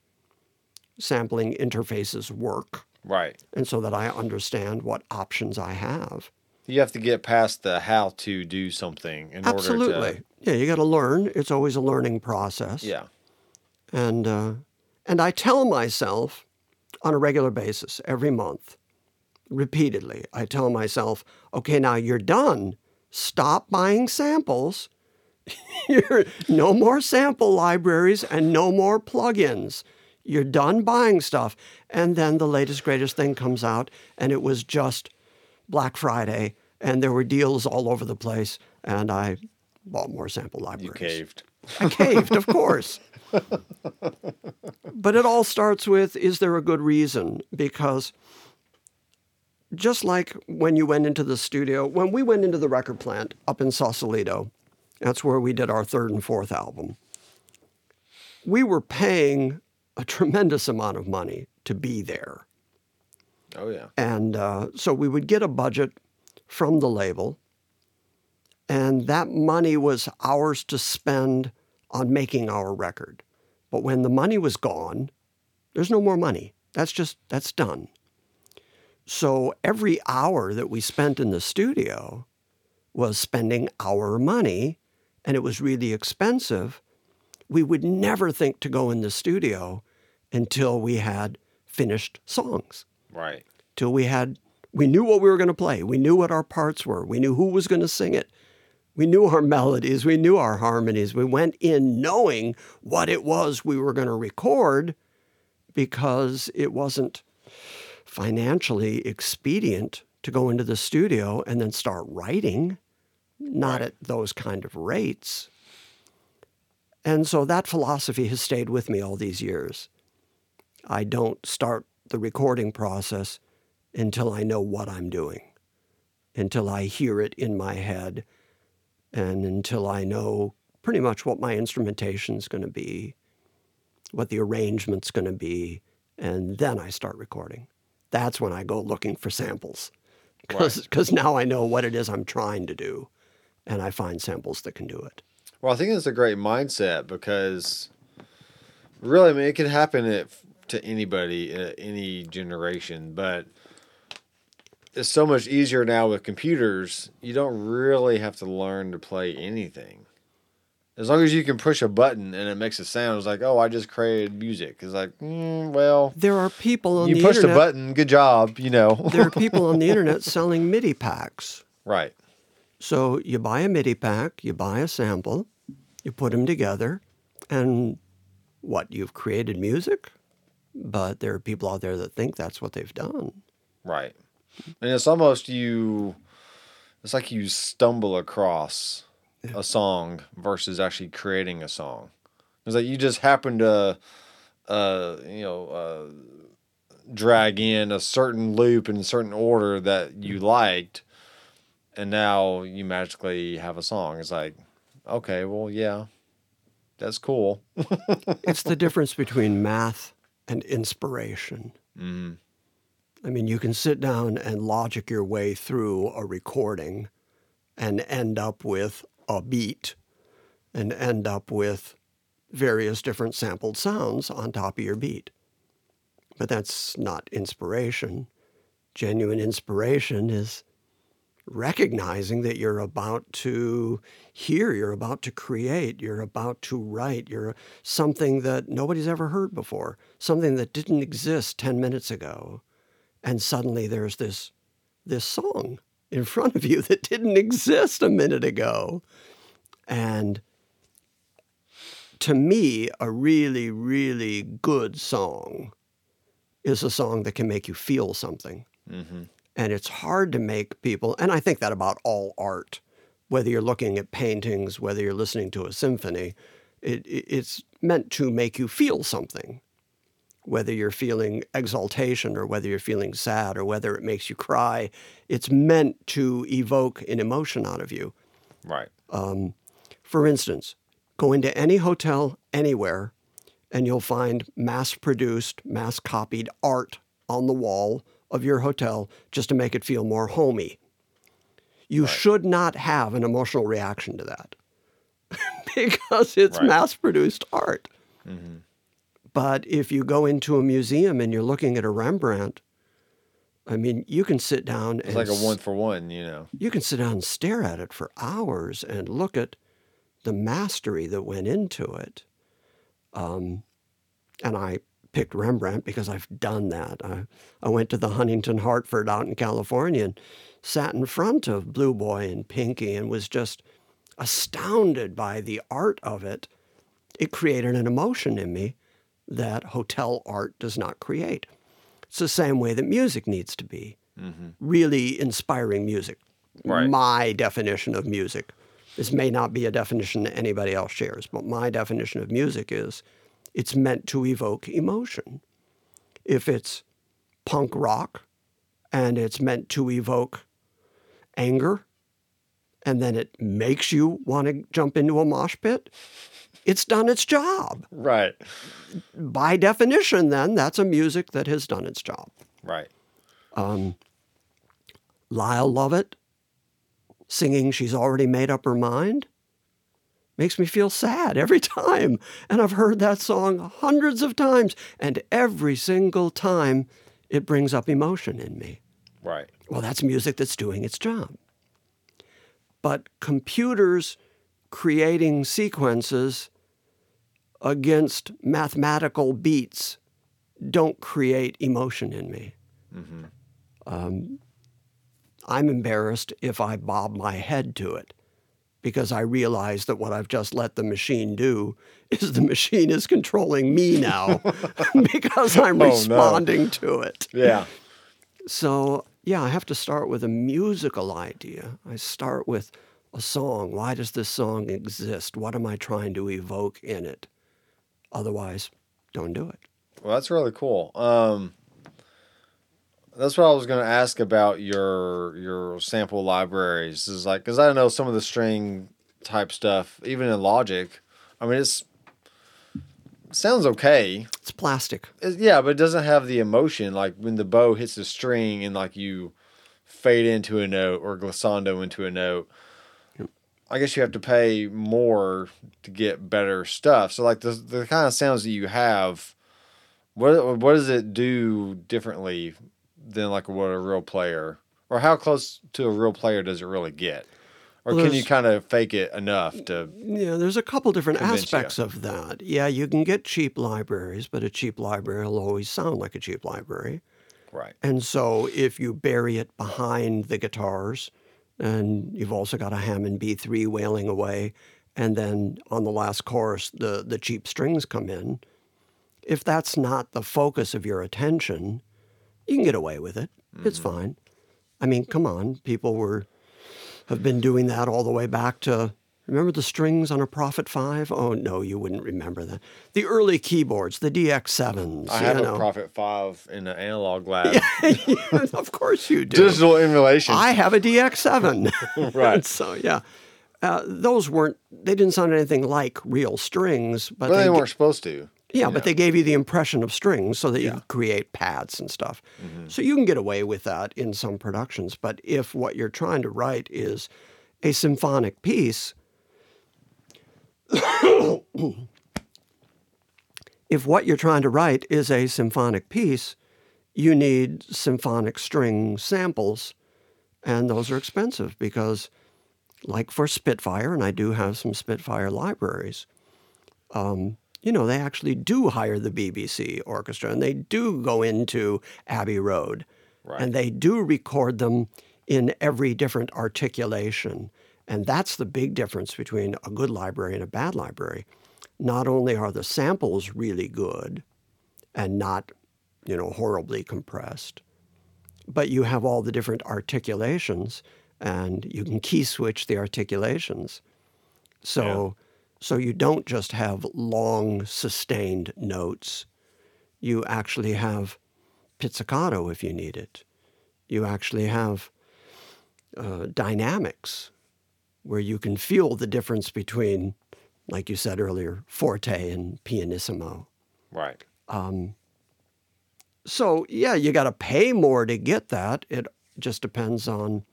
sampling interfaces work, Right. and so that I understand what options I have. You have to get past the how to do something in order Absolutely. to. Yeah, you got to learn. It's always a learning process. Yeah. And uh, and I tell myself on a regular basis every month, repeatedly, I tell myself, okay, now you're done. Stop buying samples. You're, no more sample libraries and no more plugins. You're done buying stuff. And then the latest, greatest thing comes out, and it was just Black Friday, and there were deals all over the place, and I bought more sample libraries. You caved. I caved, of course. But it all starts with is there a good reason? Because just like when you went into the studio, when we went into the record plant up in Sausalito, that's where we did our third and fourth album, we were paying a tremendous amount of money to be there. Oh yeah. And uh, so we would get a budget from the label, and that money was ours to spend on making our record. But when the money was gone, there's no more money. That's just, that's done. So every hour that we spent in the studio was spending our money, and it was really expensive. We would never think to go in the studio until we had finished songs Right. till we had we knew what we were going to play we knew what our parts were we knew who was going to sing it we knew our melodies we knew our harmonies. We went in knowing what it was we were going to record because it wasn't financially expedient to go into the studio and then start writing not at those kind of rates. And so that philosophy has stayed with me all these years. I don't start the recording process until I know what I'm doing, until I hear it in my head, and until I know pretty much what my instrumentation is going to be, what the arrangement's going to be, and then I start recording. That's when I go looking for samples because now I know what it is I'm trying to do, and I find samples that can do it. Well, I think it's a great mindset because really, I mean, it can happen at, to anybody at any generation, but it's so much easier now with computers. You don't really have to learn to play anything. As long as you can push a button and it makes a sound, it's like, oh, I just created music. It's like, mm, well, There are people on you the internet. a button. Good job. You know. there are people on the internet selling MIDI packs. right. So you buy a MIDI pack, you buy a sample, you put them together, and what? You've created music? but there are people out there that think that's what they've done. Right. And it's almost you it's like you stumble across a song versus actually creating a song. It's like you just happen to uh you know uh drag in a certain loop in a certain order that you liked and now you magically have a song. It's like, okay, well yeah. That's cool. it's the difference between math and inspiration. Mhm. I mean, you can sit down and logic your way through a recording and end up with a beat and end up with various different sampled sounds on top of your beat. But that's not inspiration. Genuine inspiration is recognizing that you're about to hear, you're about to create, you're about to write, you're something that nobody's ever heard before, something that didn't exist 10 minutes ago. And suddenly there's this this song in front of you that didn't exist a minute ago. And to me, a really, really good song is a song that can make you feel something. Mhm. And it's hard to make people, and I think that about all art, whether you're looking at paintings, whether you're listening to a symphony, it, it- it's meant to make you feel something. Whether you're feeling exaltation or whether you're feeling sad or whether it makes you cry, it's meant to evoke an emotion out of you. Right. Um, for instance, go into any hotel anywhere and you'll find mass produced, mass copied art on the wall of your hotel just to make it feel more homey. You should not have an emotional reaction to that because it's Right. mass produced art. Mm-hmm. But if you go into a museum and you're looking at a Rembrandt, I mean, you can sit down It's and like a one for one, you know. you can sit down and stare at it for hours and look at the mastery that went into it. Um, and I picked Rembrandt because I've done that. I, I went to the Huntington Hartford out in California and sat in front of Blue Boy and Pinkie and was just astounded by the art of it. It created an emotion in me that hotel art does not create. It's the same way that music needs to be mm-hmm. really inspiring music. Right. My definition of music. This may not be a definition that anybody else shares, but my definition of music is it's meant to evoke emotion. If it's punk rock and it's meant to evoke anger, and then it makes you want to jump into a mosh pit, it's done its job. Right. By definition, then, that's a music that has done its job. Right. Um, Lyle Lovett singing She's Already Made Up Her Mind makes me feel sad every time. And I've heard that song hundreds of times, and every single time it brings up emotion in me. Right. Well, that's music that's doing its job. But computers creating sequences against mathematical beats don't create emotion in me. Um, I'm embarrassed if I bob my head to it because I realize that what I've just let the machine do is the machine is controlling me now because I'm Oh, no. responding to it. Yeah. So, yeah, I have to start with a musical idea. I start with a song. Why does this song exist? What am I trying to evoke in it? Otherwise, don't do it. Well, that's really cool. Um, that's what I was going to ask about your your sample libraries. Is like because I know some of the string type stuff, even in Logic. I mean, it's sounds okay. It's plastic. It- yeah, but it doesn't have the emotion like when the bow hits the string and like you fade into a note or glissando into a note. I guess you have to pay more to get better stuff. So like the the kind of sounds that you have, what what does it do differently than like what a real player or how close to a real player does it really get? Or Well, can you kind of fake it enough to Yeah, there's a couple different Convince you. aspects of that. Yeah, you can get cheap libraries, but a cheap library will always sound like a cheap library. right? And so if you bury it behind the guitars, and you've also got a Hammond B3 wailing away, and then on the last chorus, the, the cheap strings come in, if that's not the focus of your attention, you can get away with it. It's mm-hmm. fine. I mean, come on, people were have been doing that all the way back to remember the strings on a Prophet 5? Oh no, you wouldn't remember that. The early keyboards, the DX7s. I have you a. Prophet 5 in the analog lab. of course you do. Digital emulation. I have a DX7. Right. so yeah. Uh, those weren't they didn't sound anything like real strings, but they they weren't supposed to. yeah, but they gave you the impression of strings so that you could create pads and stuff. So you can get away with that in some productions. But if what you're trying to write is a symphonic piece, if what you're trying to write is a symphonic piece, you need symphonic string samples, and those are expensive because, like for Spitfire, and I do have some Spitfire libraries um, you know, they actually do hire the BBC orchestra and they do go into Abbey Road Right. and they do record them in every different articulation. And that's the big difference between a good library and a bad library. Not only are the samples really good and not, you know, horribly compressed, but you have all the different articulations and you can key switch the articulations. So so you don't just have long sustained notes. You actually have pizzicato if you need it. You actually have uh, dynamics where you can feel the difference between, like you said earlier, forte and pianissimo. Right. Um, so, yeah, you got to pay more to get that. It just depends on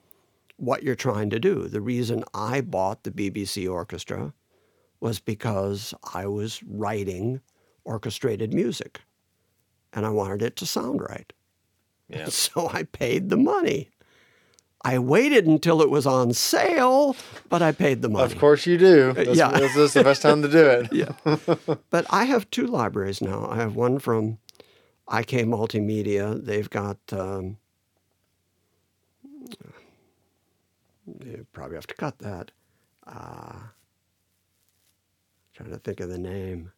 what you're trying to do. The reason I bought the BBC orchestra was because I was writing orchestrated music and I wanted it to sound right. Yeah. So I paid the money. I waited until it was on sale, but I paid the money. Of course you do. That's, yeah. This is the best time to do it. yeah. but I have two libraries now. I have one from IK Multimedia. They've got, um, you probably have to cut that. Uh, trying to think of the name.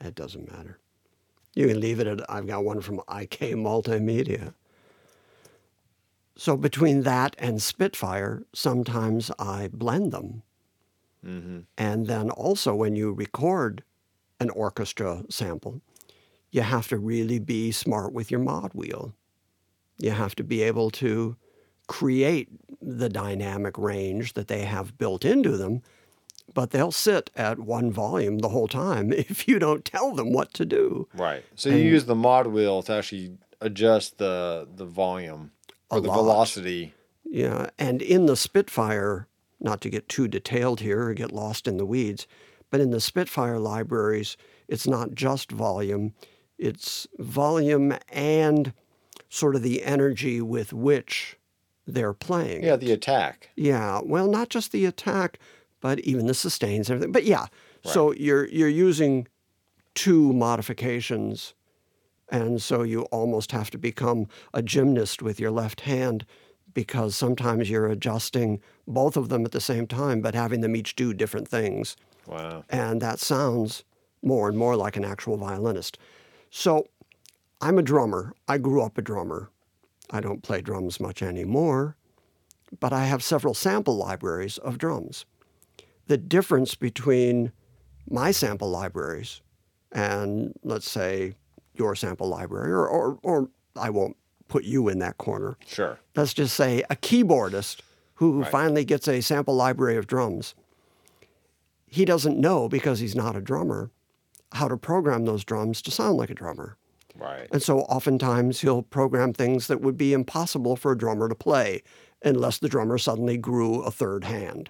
It doesn't matter. You can leave it at, I've got one from IK Multimedia. So between that and Spitfire, sometimes I blend them. Mm-hmm. And then also, when you record an orchestra sample, you have to really be smart with your mod wheel. You have to be able to create the dynamic range that they have built into them, but they'll sit at one volume the whole time if you don't tell them what to do. Right. So you use the mod wheel to actually adjust the the volume or the lot. velocity. Yeah, and in the Spitfire, not to get too detailed here or get lost in the weeds, but in the Spitfire libraries, it's not just volume, it's volume and sort of the energy with which they're playing. Yeah, the attack. Yeah, well, not just the attack, but even the sustains and everything. But yeah, so you're you're using two modifications, and so you almost have to become a gymnast with your left hand because sometimes you're adjusting both of them at the same time, but having them each do different things, Wow. and that sounds more and more like an actual violinist. So I'm a drummer. I grew up a drummer. I don't play drums much anymore, but I have several sample libraries of drums. The difference between my sample libraries and, let's say, your sample library, or, or, or I won't put you in that corner. Sure. Let's just say a keyboardist who finally gets a sample library of drums. He doesn't know, because he's not a drummer, how to program those drums to sound like a drummer. Right. And so oftentimes he'll program things that would be impossible for a drummer to play unless the drummer suddenly grew a third hand.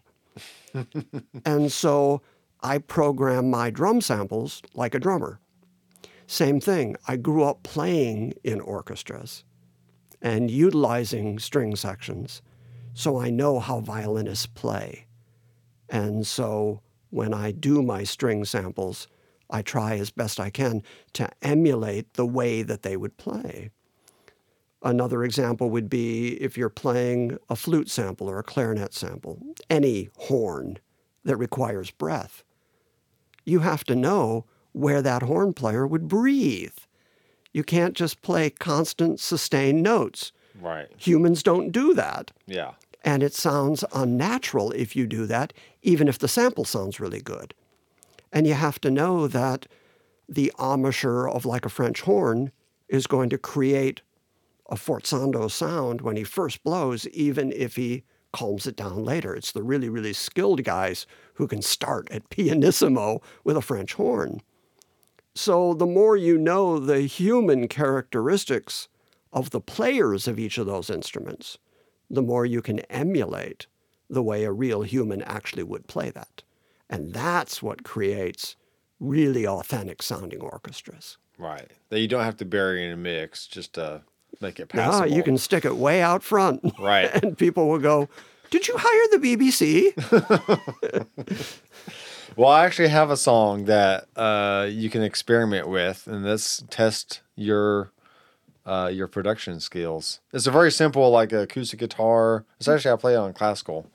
and so I program my drum samples like a drummer. Same thing, I grew up playing in orchestras and utilizing string sections, so I know how violinists play. And so when I do my string samples, I try as best I can to emulate the way that they would play. Another example would be if you're playing a flute sample or a clarinet sample, any horn that requires breath. You have to know where that horn player would breathe. You can't just play constant sustained notes. Right. Humans don't do that. Yeah. And it sounds unnatural if you do that, even if the sample sounds really good. And you have to know that the embouchure of like a French horn is going to create a forzando sound when he first blows, even if he calms it down later. It's the really, really skilled guys who can start at pianissimo with a French horn. So the more you know the human characteristics of the players of each of those instruments, the more you can emulate the way a real human actually would play that. And that's what creates really authentic sounding orchestras. Right. That you don't have to bury in a mix just to make it Yeah, passable. you can stick it way out front. Right. and people will go, Did you hire the BBC? Well, I actually have a song that uh, you can experiment with, and let's test your uh, your production skills. It's a very simple, like acoustic guitar. It's actually I play it on classical,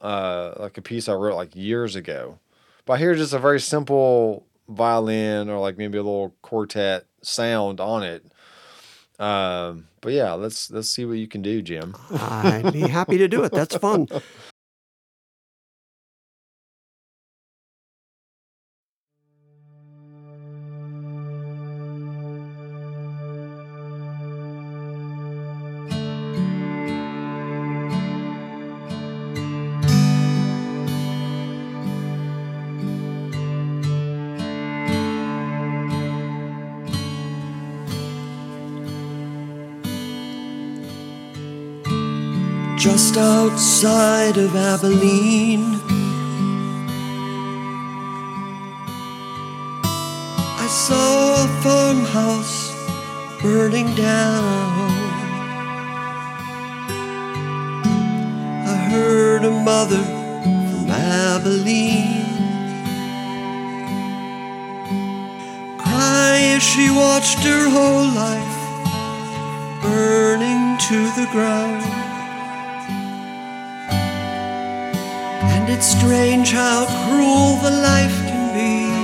uh, like a piece I wrote like years ago. But here's just a very simple violin or like maybe a little quartet sound on it. Um, but yeah, let's let's see what you can do, Jim. I'd be happy to do it. That's fun. outside of Abilene. I saw a farmhouse burning down. I heard a mother from Abilene cry as she watched her whole life burning to the ground. It's strange how cruel the life can be.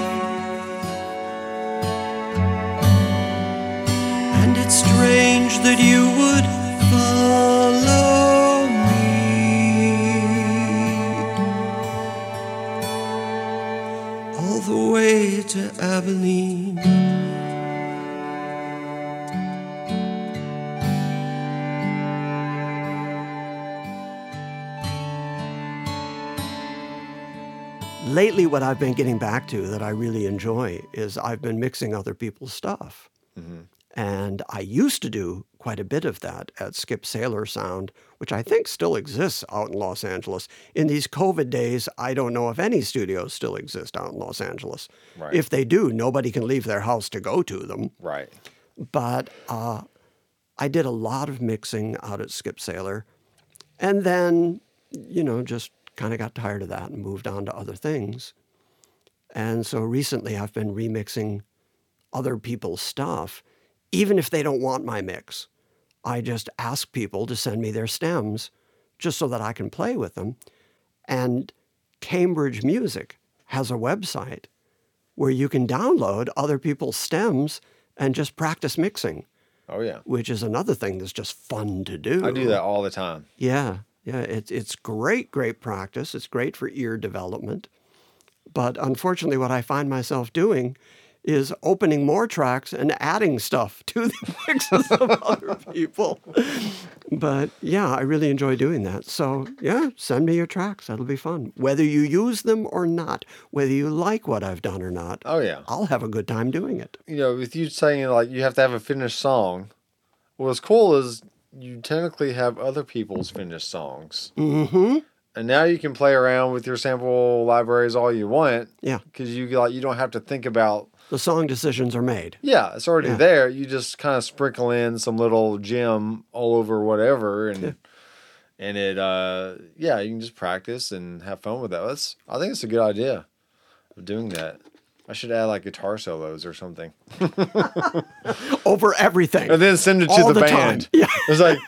What I've been getting back to that I really enjoy is I've been mixing other people's stuff. And I used to do quite a bit of that at Skip Saylor Sound, which I think still exists out in Los Angeles. In these COVID days, I don't know if any studios still exist out in Los Angeles. Right. If they do, nobody can leave their house to go to them. Right. But uh, I did a lot of mixing out at Skip Saylor. And then, you know, just kind of got tired of that and moved on to other things. And so recently I've been remixing other people's stuff, even if they don't want my mix. I just ask people to send me their stems just so that I can play with them. And Cambridge Music has a website where you can download other people's stems and just practice mixing, Oh yeah. which is another thing that's just fun to do. I do that all the time. Yeah, yeah, it's it's great, great practice. It's great for ear development. But unfortunately, what I find myself doing is opening more tracks and adding stuff to the mixes of other people. But yeah, I really enjoy doing that. So yeah, send me your tracks. That'll be fun. Whether you use them or not, whether you like what I've done or not, Oh yeah. I'll have a good time doing it. you know, with you saying like you have to have a finished song, what's cool is you technically have other people's finished songs, Mm-hmm. And now you can play around with your sample libraries all you want. Yeah. because you like you don't have to think about. The song decisions are made. Yeah, it's already Yeah. there. You just kind of sprinkle in some little gem all over whatever, and and it uh yeah, you can just practice and have fun with that. That's I think it's a good idea of doing that. I should add like guitar solos or something. Over everything. and then send it to All the, the band. Yeah. It's like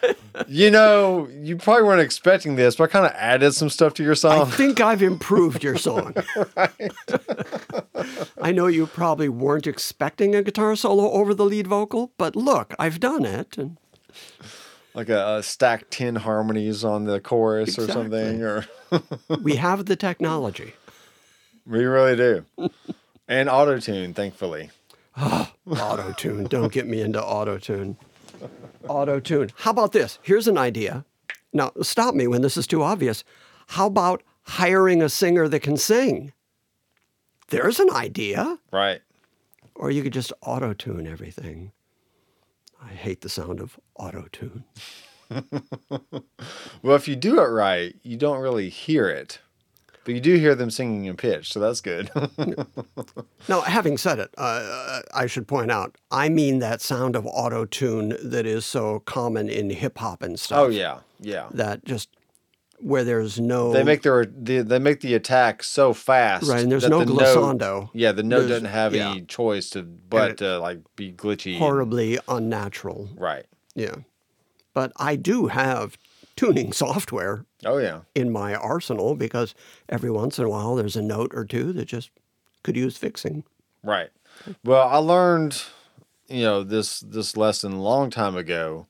You know, you probably weren't expecting this, but I kind of added some stuff to your song. I think I've improved your song. I know you probably weren't expecting a guitar solo over the lead vocal, but look, I've done it. And like a, a stacked 10 harmonies on the chorus or something or we have the technology. we really do and auto tune thankfully Auto tune. Don't get me into auto tune. Auto tune. How about this? Here's an idea. Now, stop me when this is too obvious. How about hiring a singer that can sing? There's an idea. right Or you could just auto tune everything. I hate the sound of auto tune. well if you do it right you don't really hear it but you do hear them singing in pitch so that's good Now, having said it, uh, I should point out, I mean that sound of auto tune that is so common in hip hop and stuff. oh yeah yeah That just where there's no. they make their they, they make the attack so fast Right, and there's no the note- glissando. yeah the note doesn't have yeah. any choice to but to like be glitchy horribly unnatural. right Yeah. But I do have tuning software oh yeah in my arsenal because every once in a while there's a note or two that just could use fixing. Right. Well, I learned, you know, this this lesson a long time ago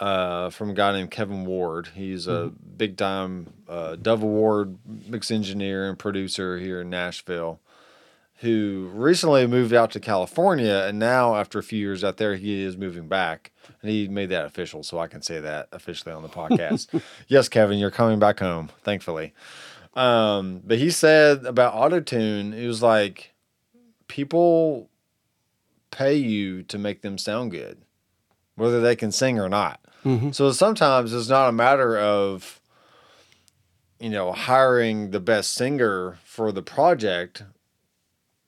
uh, from a guy named Kevin Ward. He's a big time uh, Dove Award mix engineer and producer here in Nashville, who recently moved out to California, and now after a few years out there, he is moving back, and he made that official, so I can say that officially on the podcast. yes, Kevin, you're coming back home, thankfully. Um, but he said about autotune, it was like people pay you to make them sound good, whether they can sing or not. So sometimes it's not a matter of, you know, hiring the best singer for the project.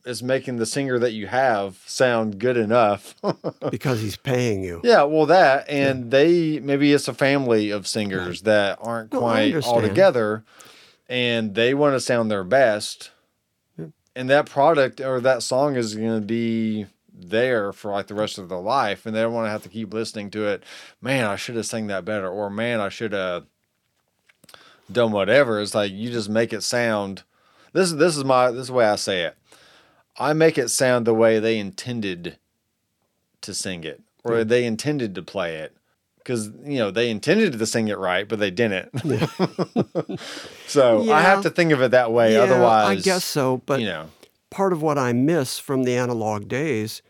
It's making the singer that you have sound good enough. because he's paying you. yeah, well, that and they maybe it's a family of singers that aren't No, quite all together, and they want to sound their best, and that product or that song is going to be there for like the rest of their life, and they don't want to have to keep listening to it. Man, I should have sang that better, or man, I should have done whatever. It's like you just make it sound. This is this is my this is the way I say it. I make it sound the way they intended to sing it, or they intended to play it. Because you know they intended to sing it right, but they didn't. so I have to think of it that way. Yeah, Otherwise, I guess so. But you know, part of what I miss from the analog days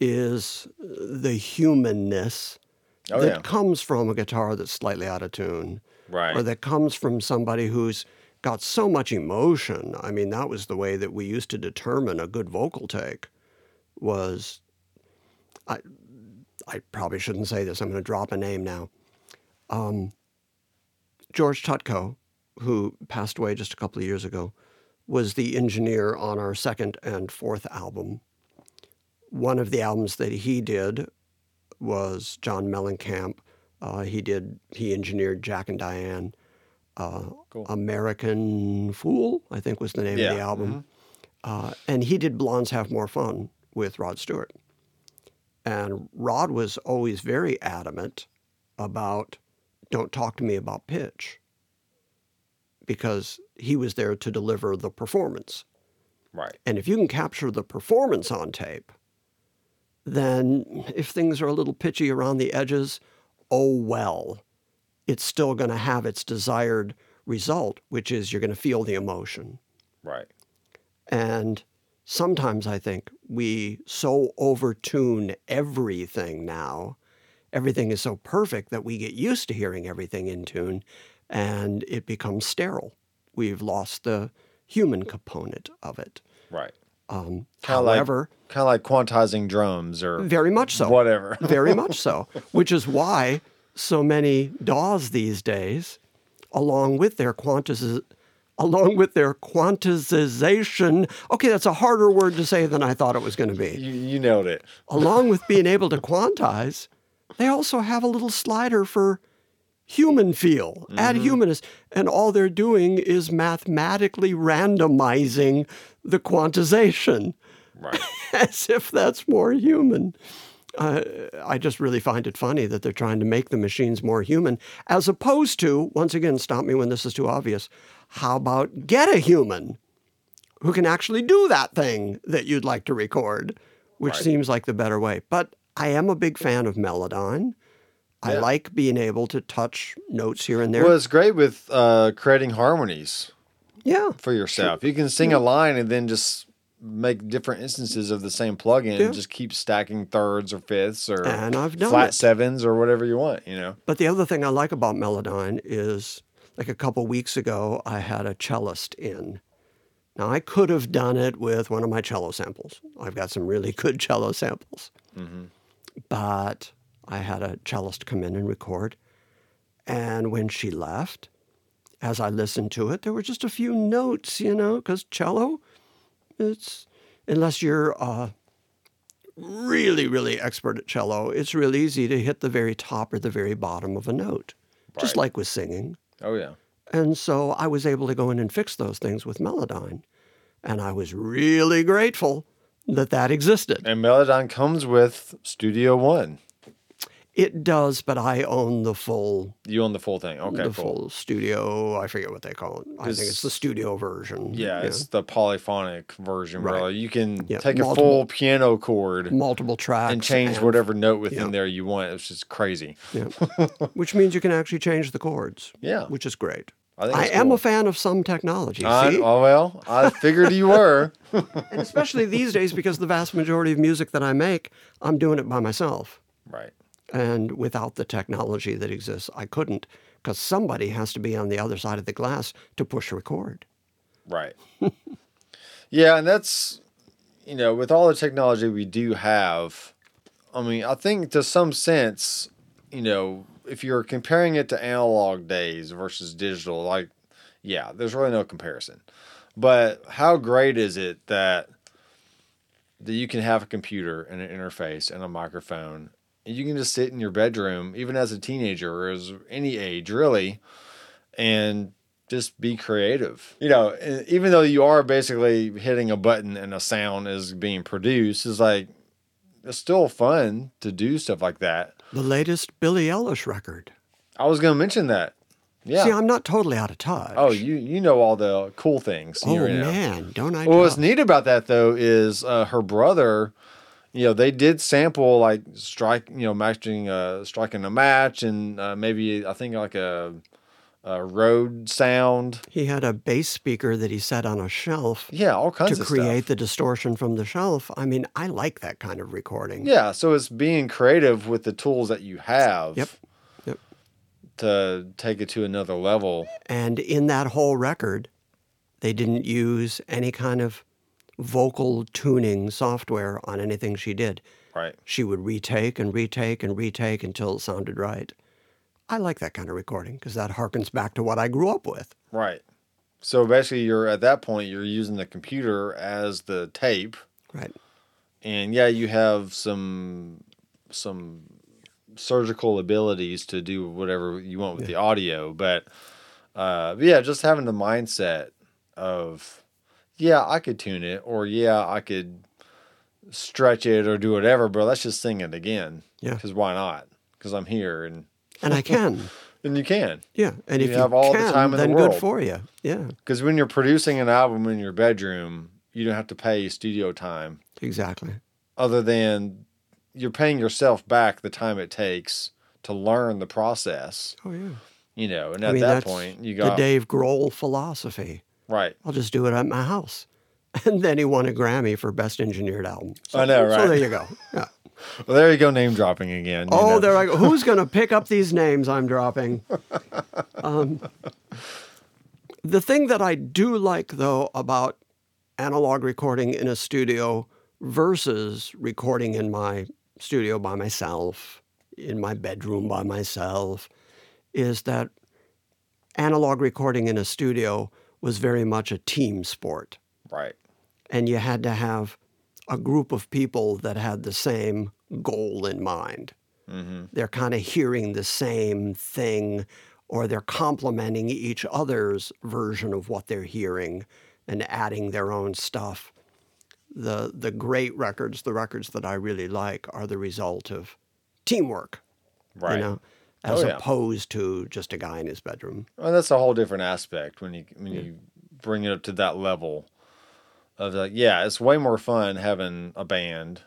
is the humanness Oh, that yeah. comes from a guitar that's slightly out of tune. Right. Or that comes from somebody who's got so much emotion. I mean, that was the way that we used to determine a good vocal take was I I probably shouldn't say this. I'm going to drop a name now. Um, George Tutko, who passed away just a couple of years ago, was the engineer on our second and fourth album. One of the albums that he did was John Mellencamp. Uh, he did he engineered Jack and Diane. Uh, Cool. American Fool, I think was the name Yeah, of the album. Uh, and he did Blondes Have More Fun with Rod Stewart. And Rod was always very adamant about don't talk to me about pitch because he was there to deliver the performance. right. And if you can capture the performance on tape, then if things are a little pitchy around the edges, oh well. It's still going to have its desired result, which is you're going to feel the emotion. Right. And sometimes I think we so overtune everything now. Everything is so perfect that we get used to hearing everything in tune and it becomes sterile. We've lost the human component of it. Right. Um, Kind of like however, kind of like quantizing drums or very much so. whatever. very much so. Which is why so many DAWs these days, along with their quantiz- along with their quantization. Okay, that's a harder word to say than I thought it was going to be. you, you nailed it. Along with being able to quantize, they also have a little slider for human feel, add mm-hmm. humanist, and all they're doing is mathematically randomizing the quantization Right. as if that's more human. Uh, I just really find it funny that they're trying to make the machines more human, as opposed to, once again, stop me when this is too obvious. How about get a human who can actually do that thing that you'd like to record, which Right. seems like the better way. But I am a big fan of Melodyne. I like being able to touch notes here and there. Well, it's great with uh, creating harmonies yeah. for yourself. You can sing a line and then just make different instances of the same plugin Yeah. and just keep stacking thirds or fifths or And I've done flat it. sevens or whatever you want, you know. But the other thing I like about Melodyne is like a couple weeks ago, I had a cellist in. Now, I could have done it with one of my cello samples. I've got some really good cello samples. Mm-hmm. But I had a cellist come in and record. And when she left, as I listened to it, there were just a few notes, you know, because cello, it's, unless you're uh, really, really expert at cello, it's real easy to hit the very top or the very bottom of a note, just like with singing. Oh yeah. And so I was able to go in and fix those things with Melodyne. And I was really grateful that that existed. And Melodyne comes with Studio One. It does, but I own the full You own the full thing. Okay, the cool. full studio. I forget what they call it. I think it's the studio version. Yeah, it's the polyphonic version Right. you can Yeah, take a full piano chord multiple tracks and change whatever note within yeah. there you want. It's just crazy. Yeah. which means you can actually change the chords. Yeah. which is great. I think I am cool. a fan of some technology. See? oh well, I figured you were. and especially these days because the vast majority of music that I make, I'm doing it by myself. right. And without the technology that exists, I couldn't because somebody has to be on the other side of the glass to push record. Right. yeah, and that's you know, with all the technology we do have, I mean, I think to some sense, you know, if you're comparing it to analog days versus digital, like yeah, there's really no comparison. But how great is it that that you can have a computer and an interface and a microphone you can just sit in your bedroom even as a teenager or as any age really and just be creative. You know, even though you are basically hitting a button and a sound is being produced, it's like it's still fun to do stuff like that. The latest Billie Eilish record. I was going to mention that. Yeah. See, I'm not totally out of touch. oh, you you know all the cool things. Oh, man, don't I? Well, what's neat about that though is uh, her brother. You know, they did sample like strike, you know, matching, uh, striking a match, and uh, maybe I think like a, a road sound. He had a bass speaker that he set on a shelf Yeah, all kinds to of create stuff. the distortion from the shelf. I mean, I like that kind of recording. Yeah, so it's being creative with the tools that you have. Yep. Yep. To take it to another level. And in that whole record, they didn't use any kind of vocal tuning software on anything she did. Right. She would retake and retake and retake until it sounded right. I like that kind of recording because that harkens back to what I grew up with. Right. So basically, you're at that point, you're using the computer as the tape, Right. and yeah, you have some some surgical abilities to do whatever you want with the audio, but uh, but yeah, just having the mindset of yeah, I could tune it, or yeah, I could stretch it or do whatever, but let's just sing it again. Yeah. Because why not? Because I'm here and And I can. and you can. Yeah. And You if you have all the time in the then world. good for you. Yeah. Because when you're producing an album in your bedroom, you don't have to pay studio time Exactly. other than you're paying yourself back the time it takes to learn the process, Oh, yeah. you know. And I at mean, that point, you got the Dave Grohl philosophy. Right. I'll just do it at my house. And then he won a Grammy for Best Engineered Album. So, I know, right? So there you go. Yeah. Well, there you go, name dropping again. Oh, know. there I go. Who's going to pick up these names I'm dropping? Um, the thing that I do like, though, about analog recording in a studio versus recording in my studio by myself, in my bedroom by myself, is that analog recording in a studio was very much a team sport right. and you had to have a group of people that had the same goal in mind. Mm-hmm. They're kind of hearing the same thing, or they're complementing each other's version of what they're hearing and adding their own stuff. the the great records, the records that I really like, are the result of teamwork. Right. You know, as Oh, yeah. opposed to just a guy in his bedroom. Well, that's a whole different aspect when you when you bring it up to that level of like, yeah, it's way more fun having a band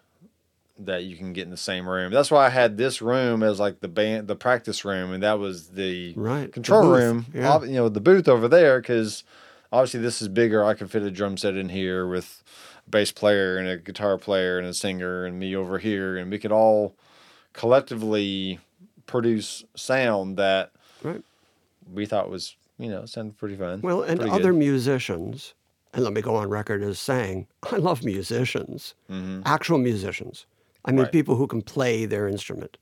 that you can get in the same room. That's why I had this room as like the band, the practice room, and that was the Right, control booth, room. yeah. You know, the booth over there because obviously this is bigger. I could fit a drum set in here with a bass player and a guitar player and a singer and me over here, and we could all collectively produce sound that Right. we thought was you know sounded pretty fun. Well, and other good. musicians, and let me go on record as saying, I love musicians, actual musicians. I mean, Mm-hmm. Right. people who can play their instrument,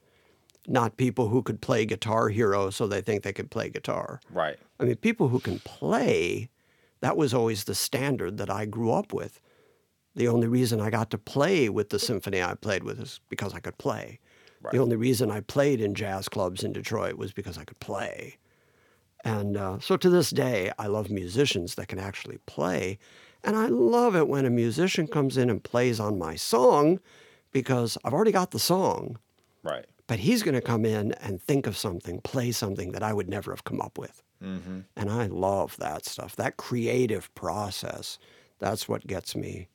not people who could play Guitar Hero so they think they could play guitar. right, I mean, people who can play, that was always the standard that I grew up with. The only reason I got to play with the symphony I played with is because I could play. Right. The only reason I played in jazz clubs in Detroit was because I could play. And uh, so to this day, I love musicians that can actually play. And I love it when a musician comes in and plays on my song because I've already got the song, right, but he's going to come in and think of something, play something that I would never have come up with. mm-hmm. And I love that stuff. That creative process, that's what gets me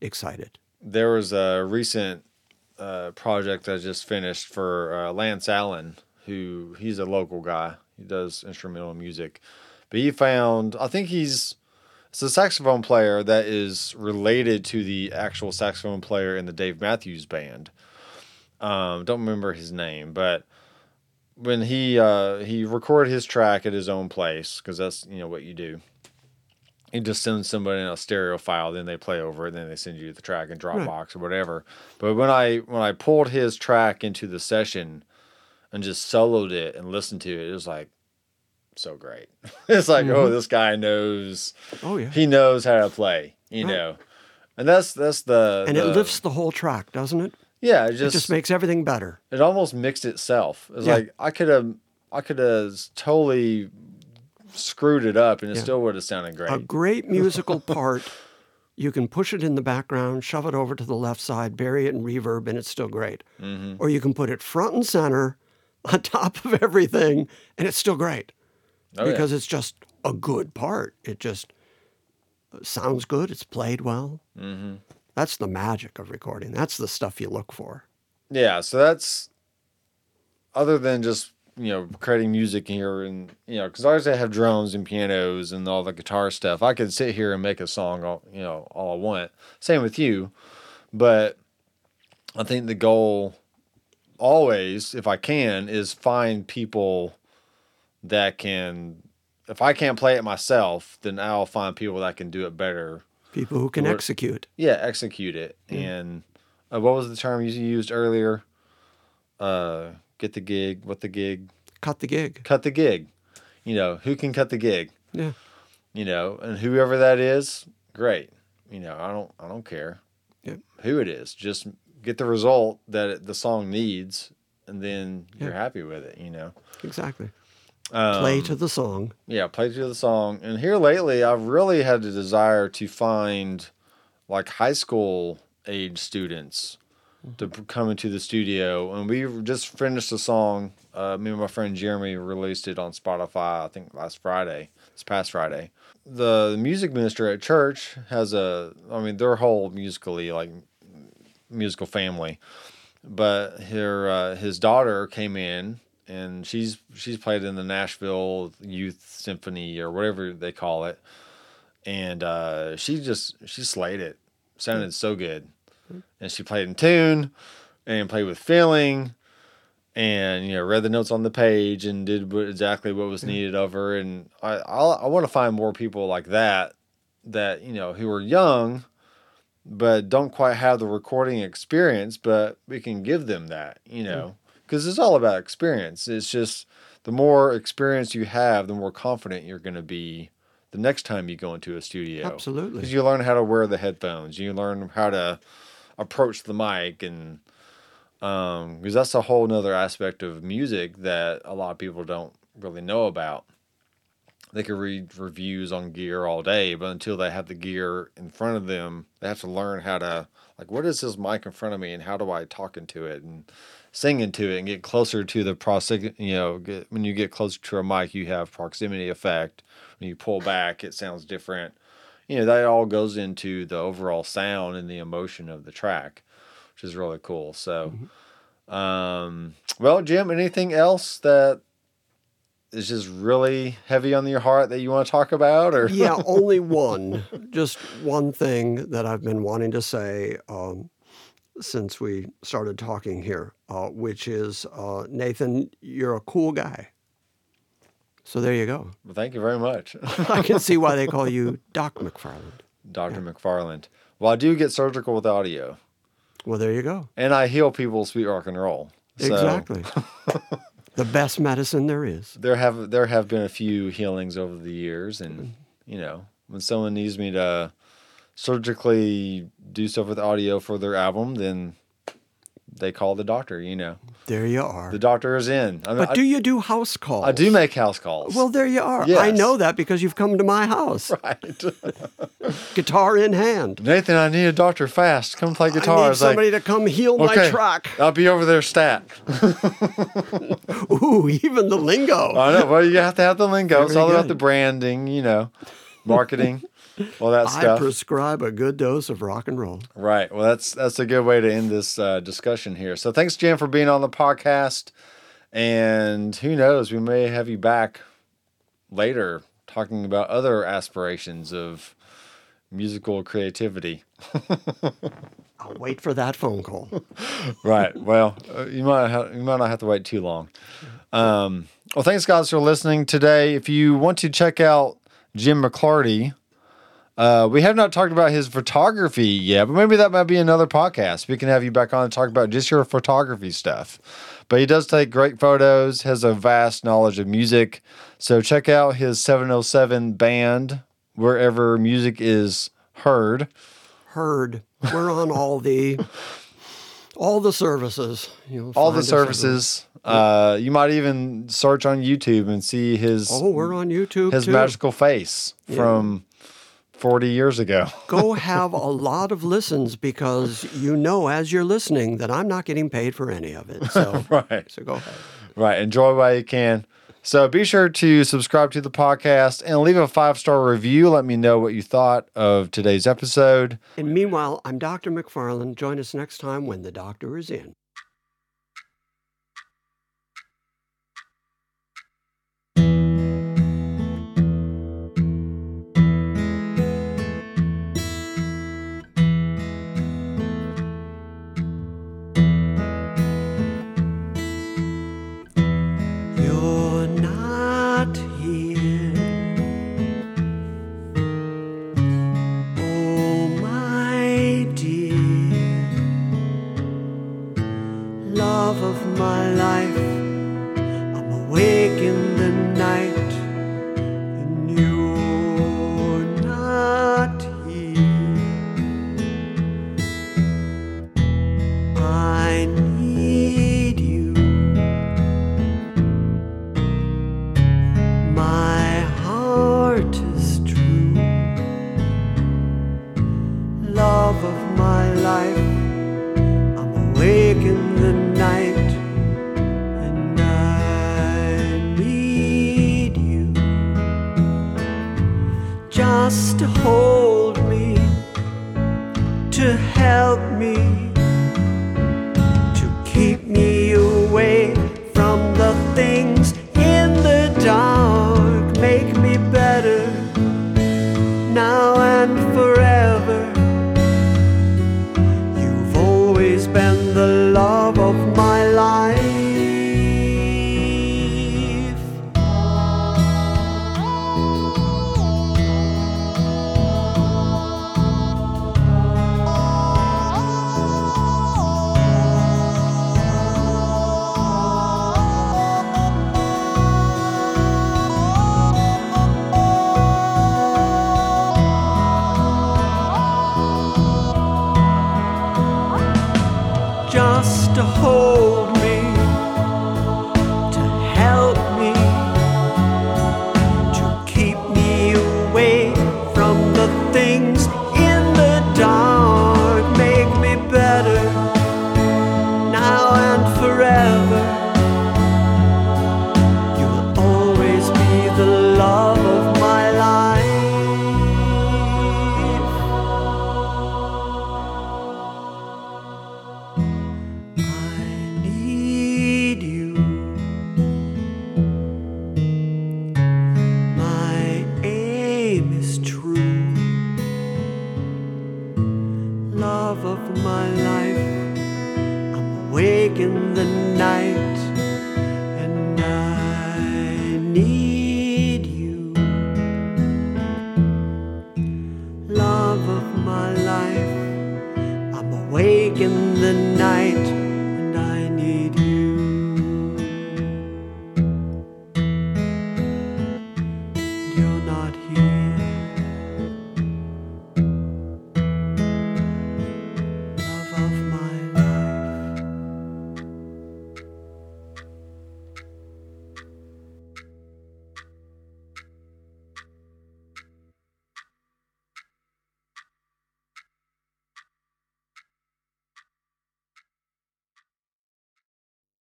excited. There was a recent uh, project I just finished for uh, Lance Allen, who he's a local guy. He does instrumental music, but he found I think he's it's a saxophone player that is related to the actual saxophone player in the Dave Matthews Band. Um, don't remember his name, but when he uh, he recorded his track at his own place because that's you know what you do. He just send somebody in a stereo file, then they play over it, And then they send you the track in Dropbox or whatever. But when I when I pulled his track into the session and just soloed it and listened to it, it was like so great. it's like, oh, mm-hmm. this guy knows Oh, yeah. he knows how to play, you Right. know. And that's that's the and the- it lifts the whole track, doesn't it? yeah, it It just just makes everything better. it almost mixed itself. It's Yeah. like I could have I could have totally screwed it up and it Yeah. still would have sounded great. A great musical part, you can push it in the background, shove it over to the left side, bury it in reverb, and it's still great. Mm-hmm. Or you can put it front and center on top of everything, and it's still great Oh, yeah. because it's just a good part. It just sounds good, it's played well. Mm-hmm. That's the magic of recording. That's the stuff you look for. Yeah, so that's other than just you know creating music here and you know because I always have drums and pianos and all the guitar stuff. I could sit here and make a song all you know all I want. Same with you, but I think the goal always, if I can, is find people that can. If I can't play it myself, then I'll find people that can do it better People who can Lord- execute. yeah, execute it. And uh, what was the term you used earlier? Uh, get the gig. What the gig? Cut the gig. Cut the gig. You know who can cut the gig. Yeah. You know, and whoever that is, great. You know, I don't, I don't care Yep. who it is. Just get the result that it, the song needs, and then you're happy with it. You know. Exactly. Um, Play to the song. yeah, play to the song. And here lately, I've really had a desire to find like high school age students to come into the studio. And we just finished a song. Uh, me and my friend Jeremy released it on Spotify, I think last Friday, this past Friday. The music minister at church has a, I mean, their whole musically, like musical family. But her, uh, his daughter came in and she's she's played in the Nashville Youth Symphony or whatever they call it, and uh, she just she slayed it. Sounded so good, and she played in tune, and played with feeling, and you know read the notes on the page and did what, exactly what was mm-hmm. needed of her. And I I, I want to find more people like that, that you know who are young, but don't quite have the recording experience, but we can give them that, you mm-hmm. know, because it's all about experience. It's just the more experience you have, the more confident you're going to be the next time you go into a studio. Absolutely. Because you learn how to wear the headphones, you learn how to approach the mic, and um, because that's a whole nother aspect of music that a lot of people don't really know about. they could read reviews on gear all day, but until they have the gear in front of them, they have to learn how to like what is this mic in front of me and how do I talk into it and sing into it and get closer to the proximity. You know, get, when you get closer to a mic, you have proximity effect. When you pull back, it sounds different. You know, that all goes into the overall sound and the emotion of the track, which is really cool. So, um, well, Jim, anything else that is just really heavy on your heart that you want to talk about, or yeah, only one. Just one thing that I've been wanting to say um, since we started talking here, uh, which is uh, Nathan, you're a cool guy. So there you go. Well, thank you very much, I can see why they call you Doc McFarland. Dr. McFarland. Well, I do get surgical with audio, Well, there you go. and I heal people with sweet rock and roll. So Exactly. the best medicine there is. there have there have been a few healings over the years, and mm. you know when someone needs me to surgically do stuff with audio for their album, then they call the doctor. You know, There you are. the doctor is in. I, mean, But do you do house calls? I do make house calls. Well, there you are. I know that because you've come to my house, right. guitar in hand. Nathan, I need a doctor fast. Come play guitar. I need was like, somebody to come heal my okay, truck. I'll be over there stat. Ooh, even the lingo. I know. Well, you have to have the lingo. it's Very all about the branding, you know, marketing, all that stuff. I prescribe a good dose of rock and roll. Right. Well, that's that's a good way to end this uh, discussion here. So thanks, Jim, for being on the podcast. And who knows, we may have you back later talking about other aspirations of musical creativity. I'll wait for that phone call. right. Well, uh, you might have, you might not have to wait too long. Um, well, thanks guys for listening today. If you want to check out Jim McClarty, uh, we have not talked about his photography yet, but maybe that might be another podcast. We can have you back on and talk about just your photography stuff. But he does take great photos, has a vast knowledge of music. So check out his 707 band wherever music is heard. Heard. We're on all the all the services. You'll all the services. Uh, you might even search on YouTube and see his Oh, we're on YouTube his too. magical face from forty years ago. Go have a lot of listens because you know as you're listening that I'm not getting paid for any of it. So, right, so go ahead. right. Enjoy while you can. So be sure to subscribe to the podcast and leave a five star review. Let me know what you thought of today's episode. And meanwhile, I'm Dr. McFarland. Join us next time when the doctor is in.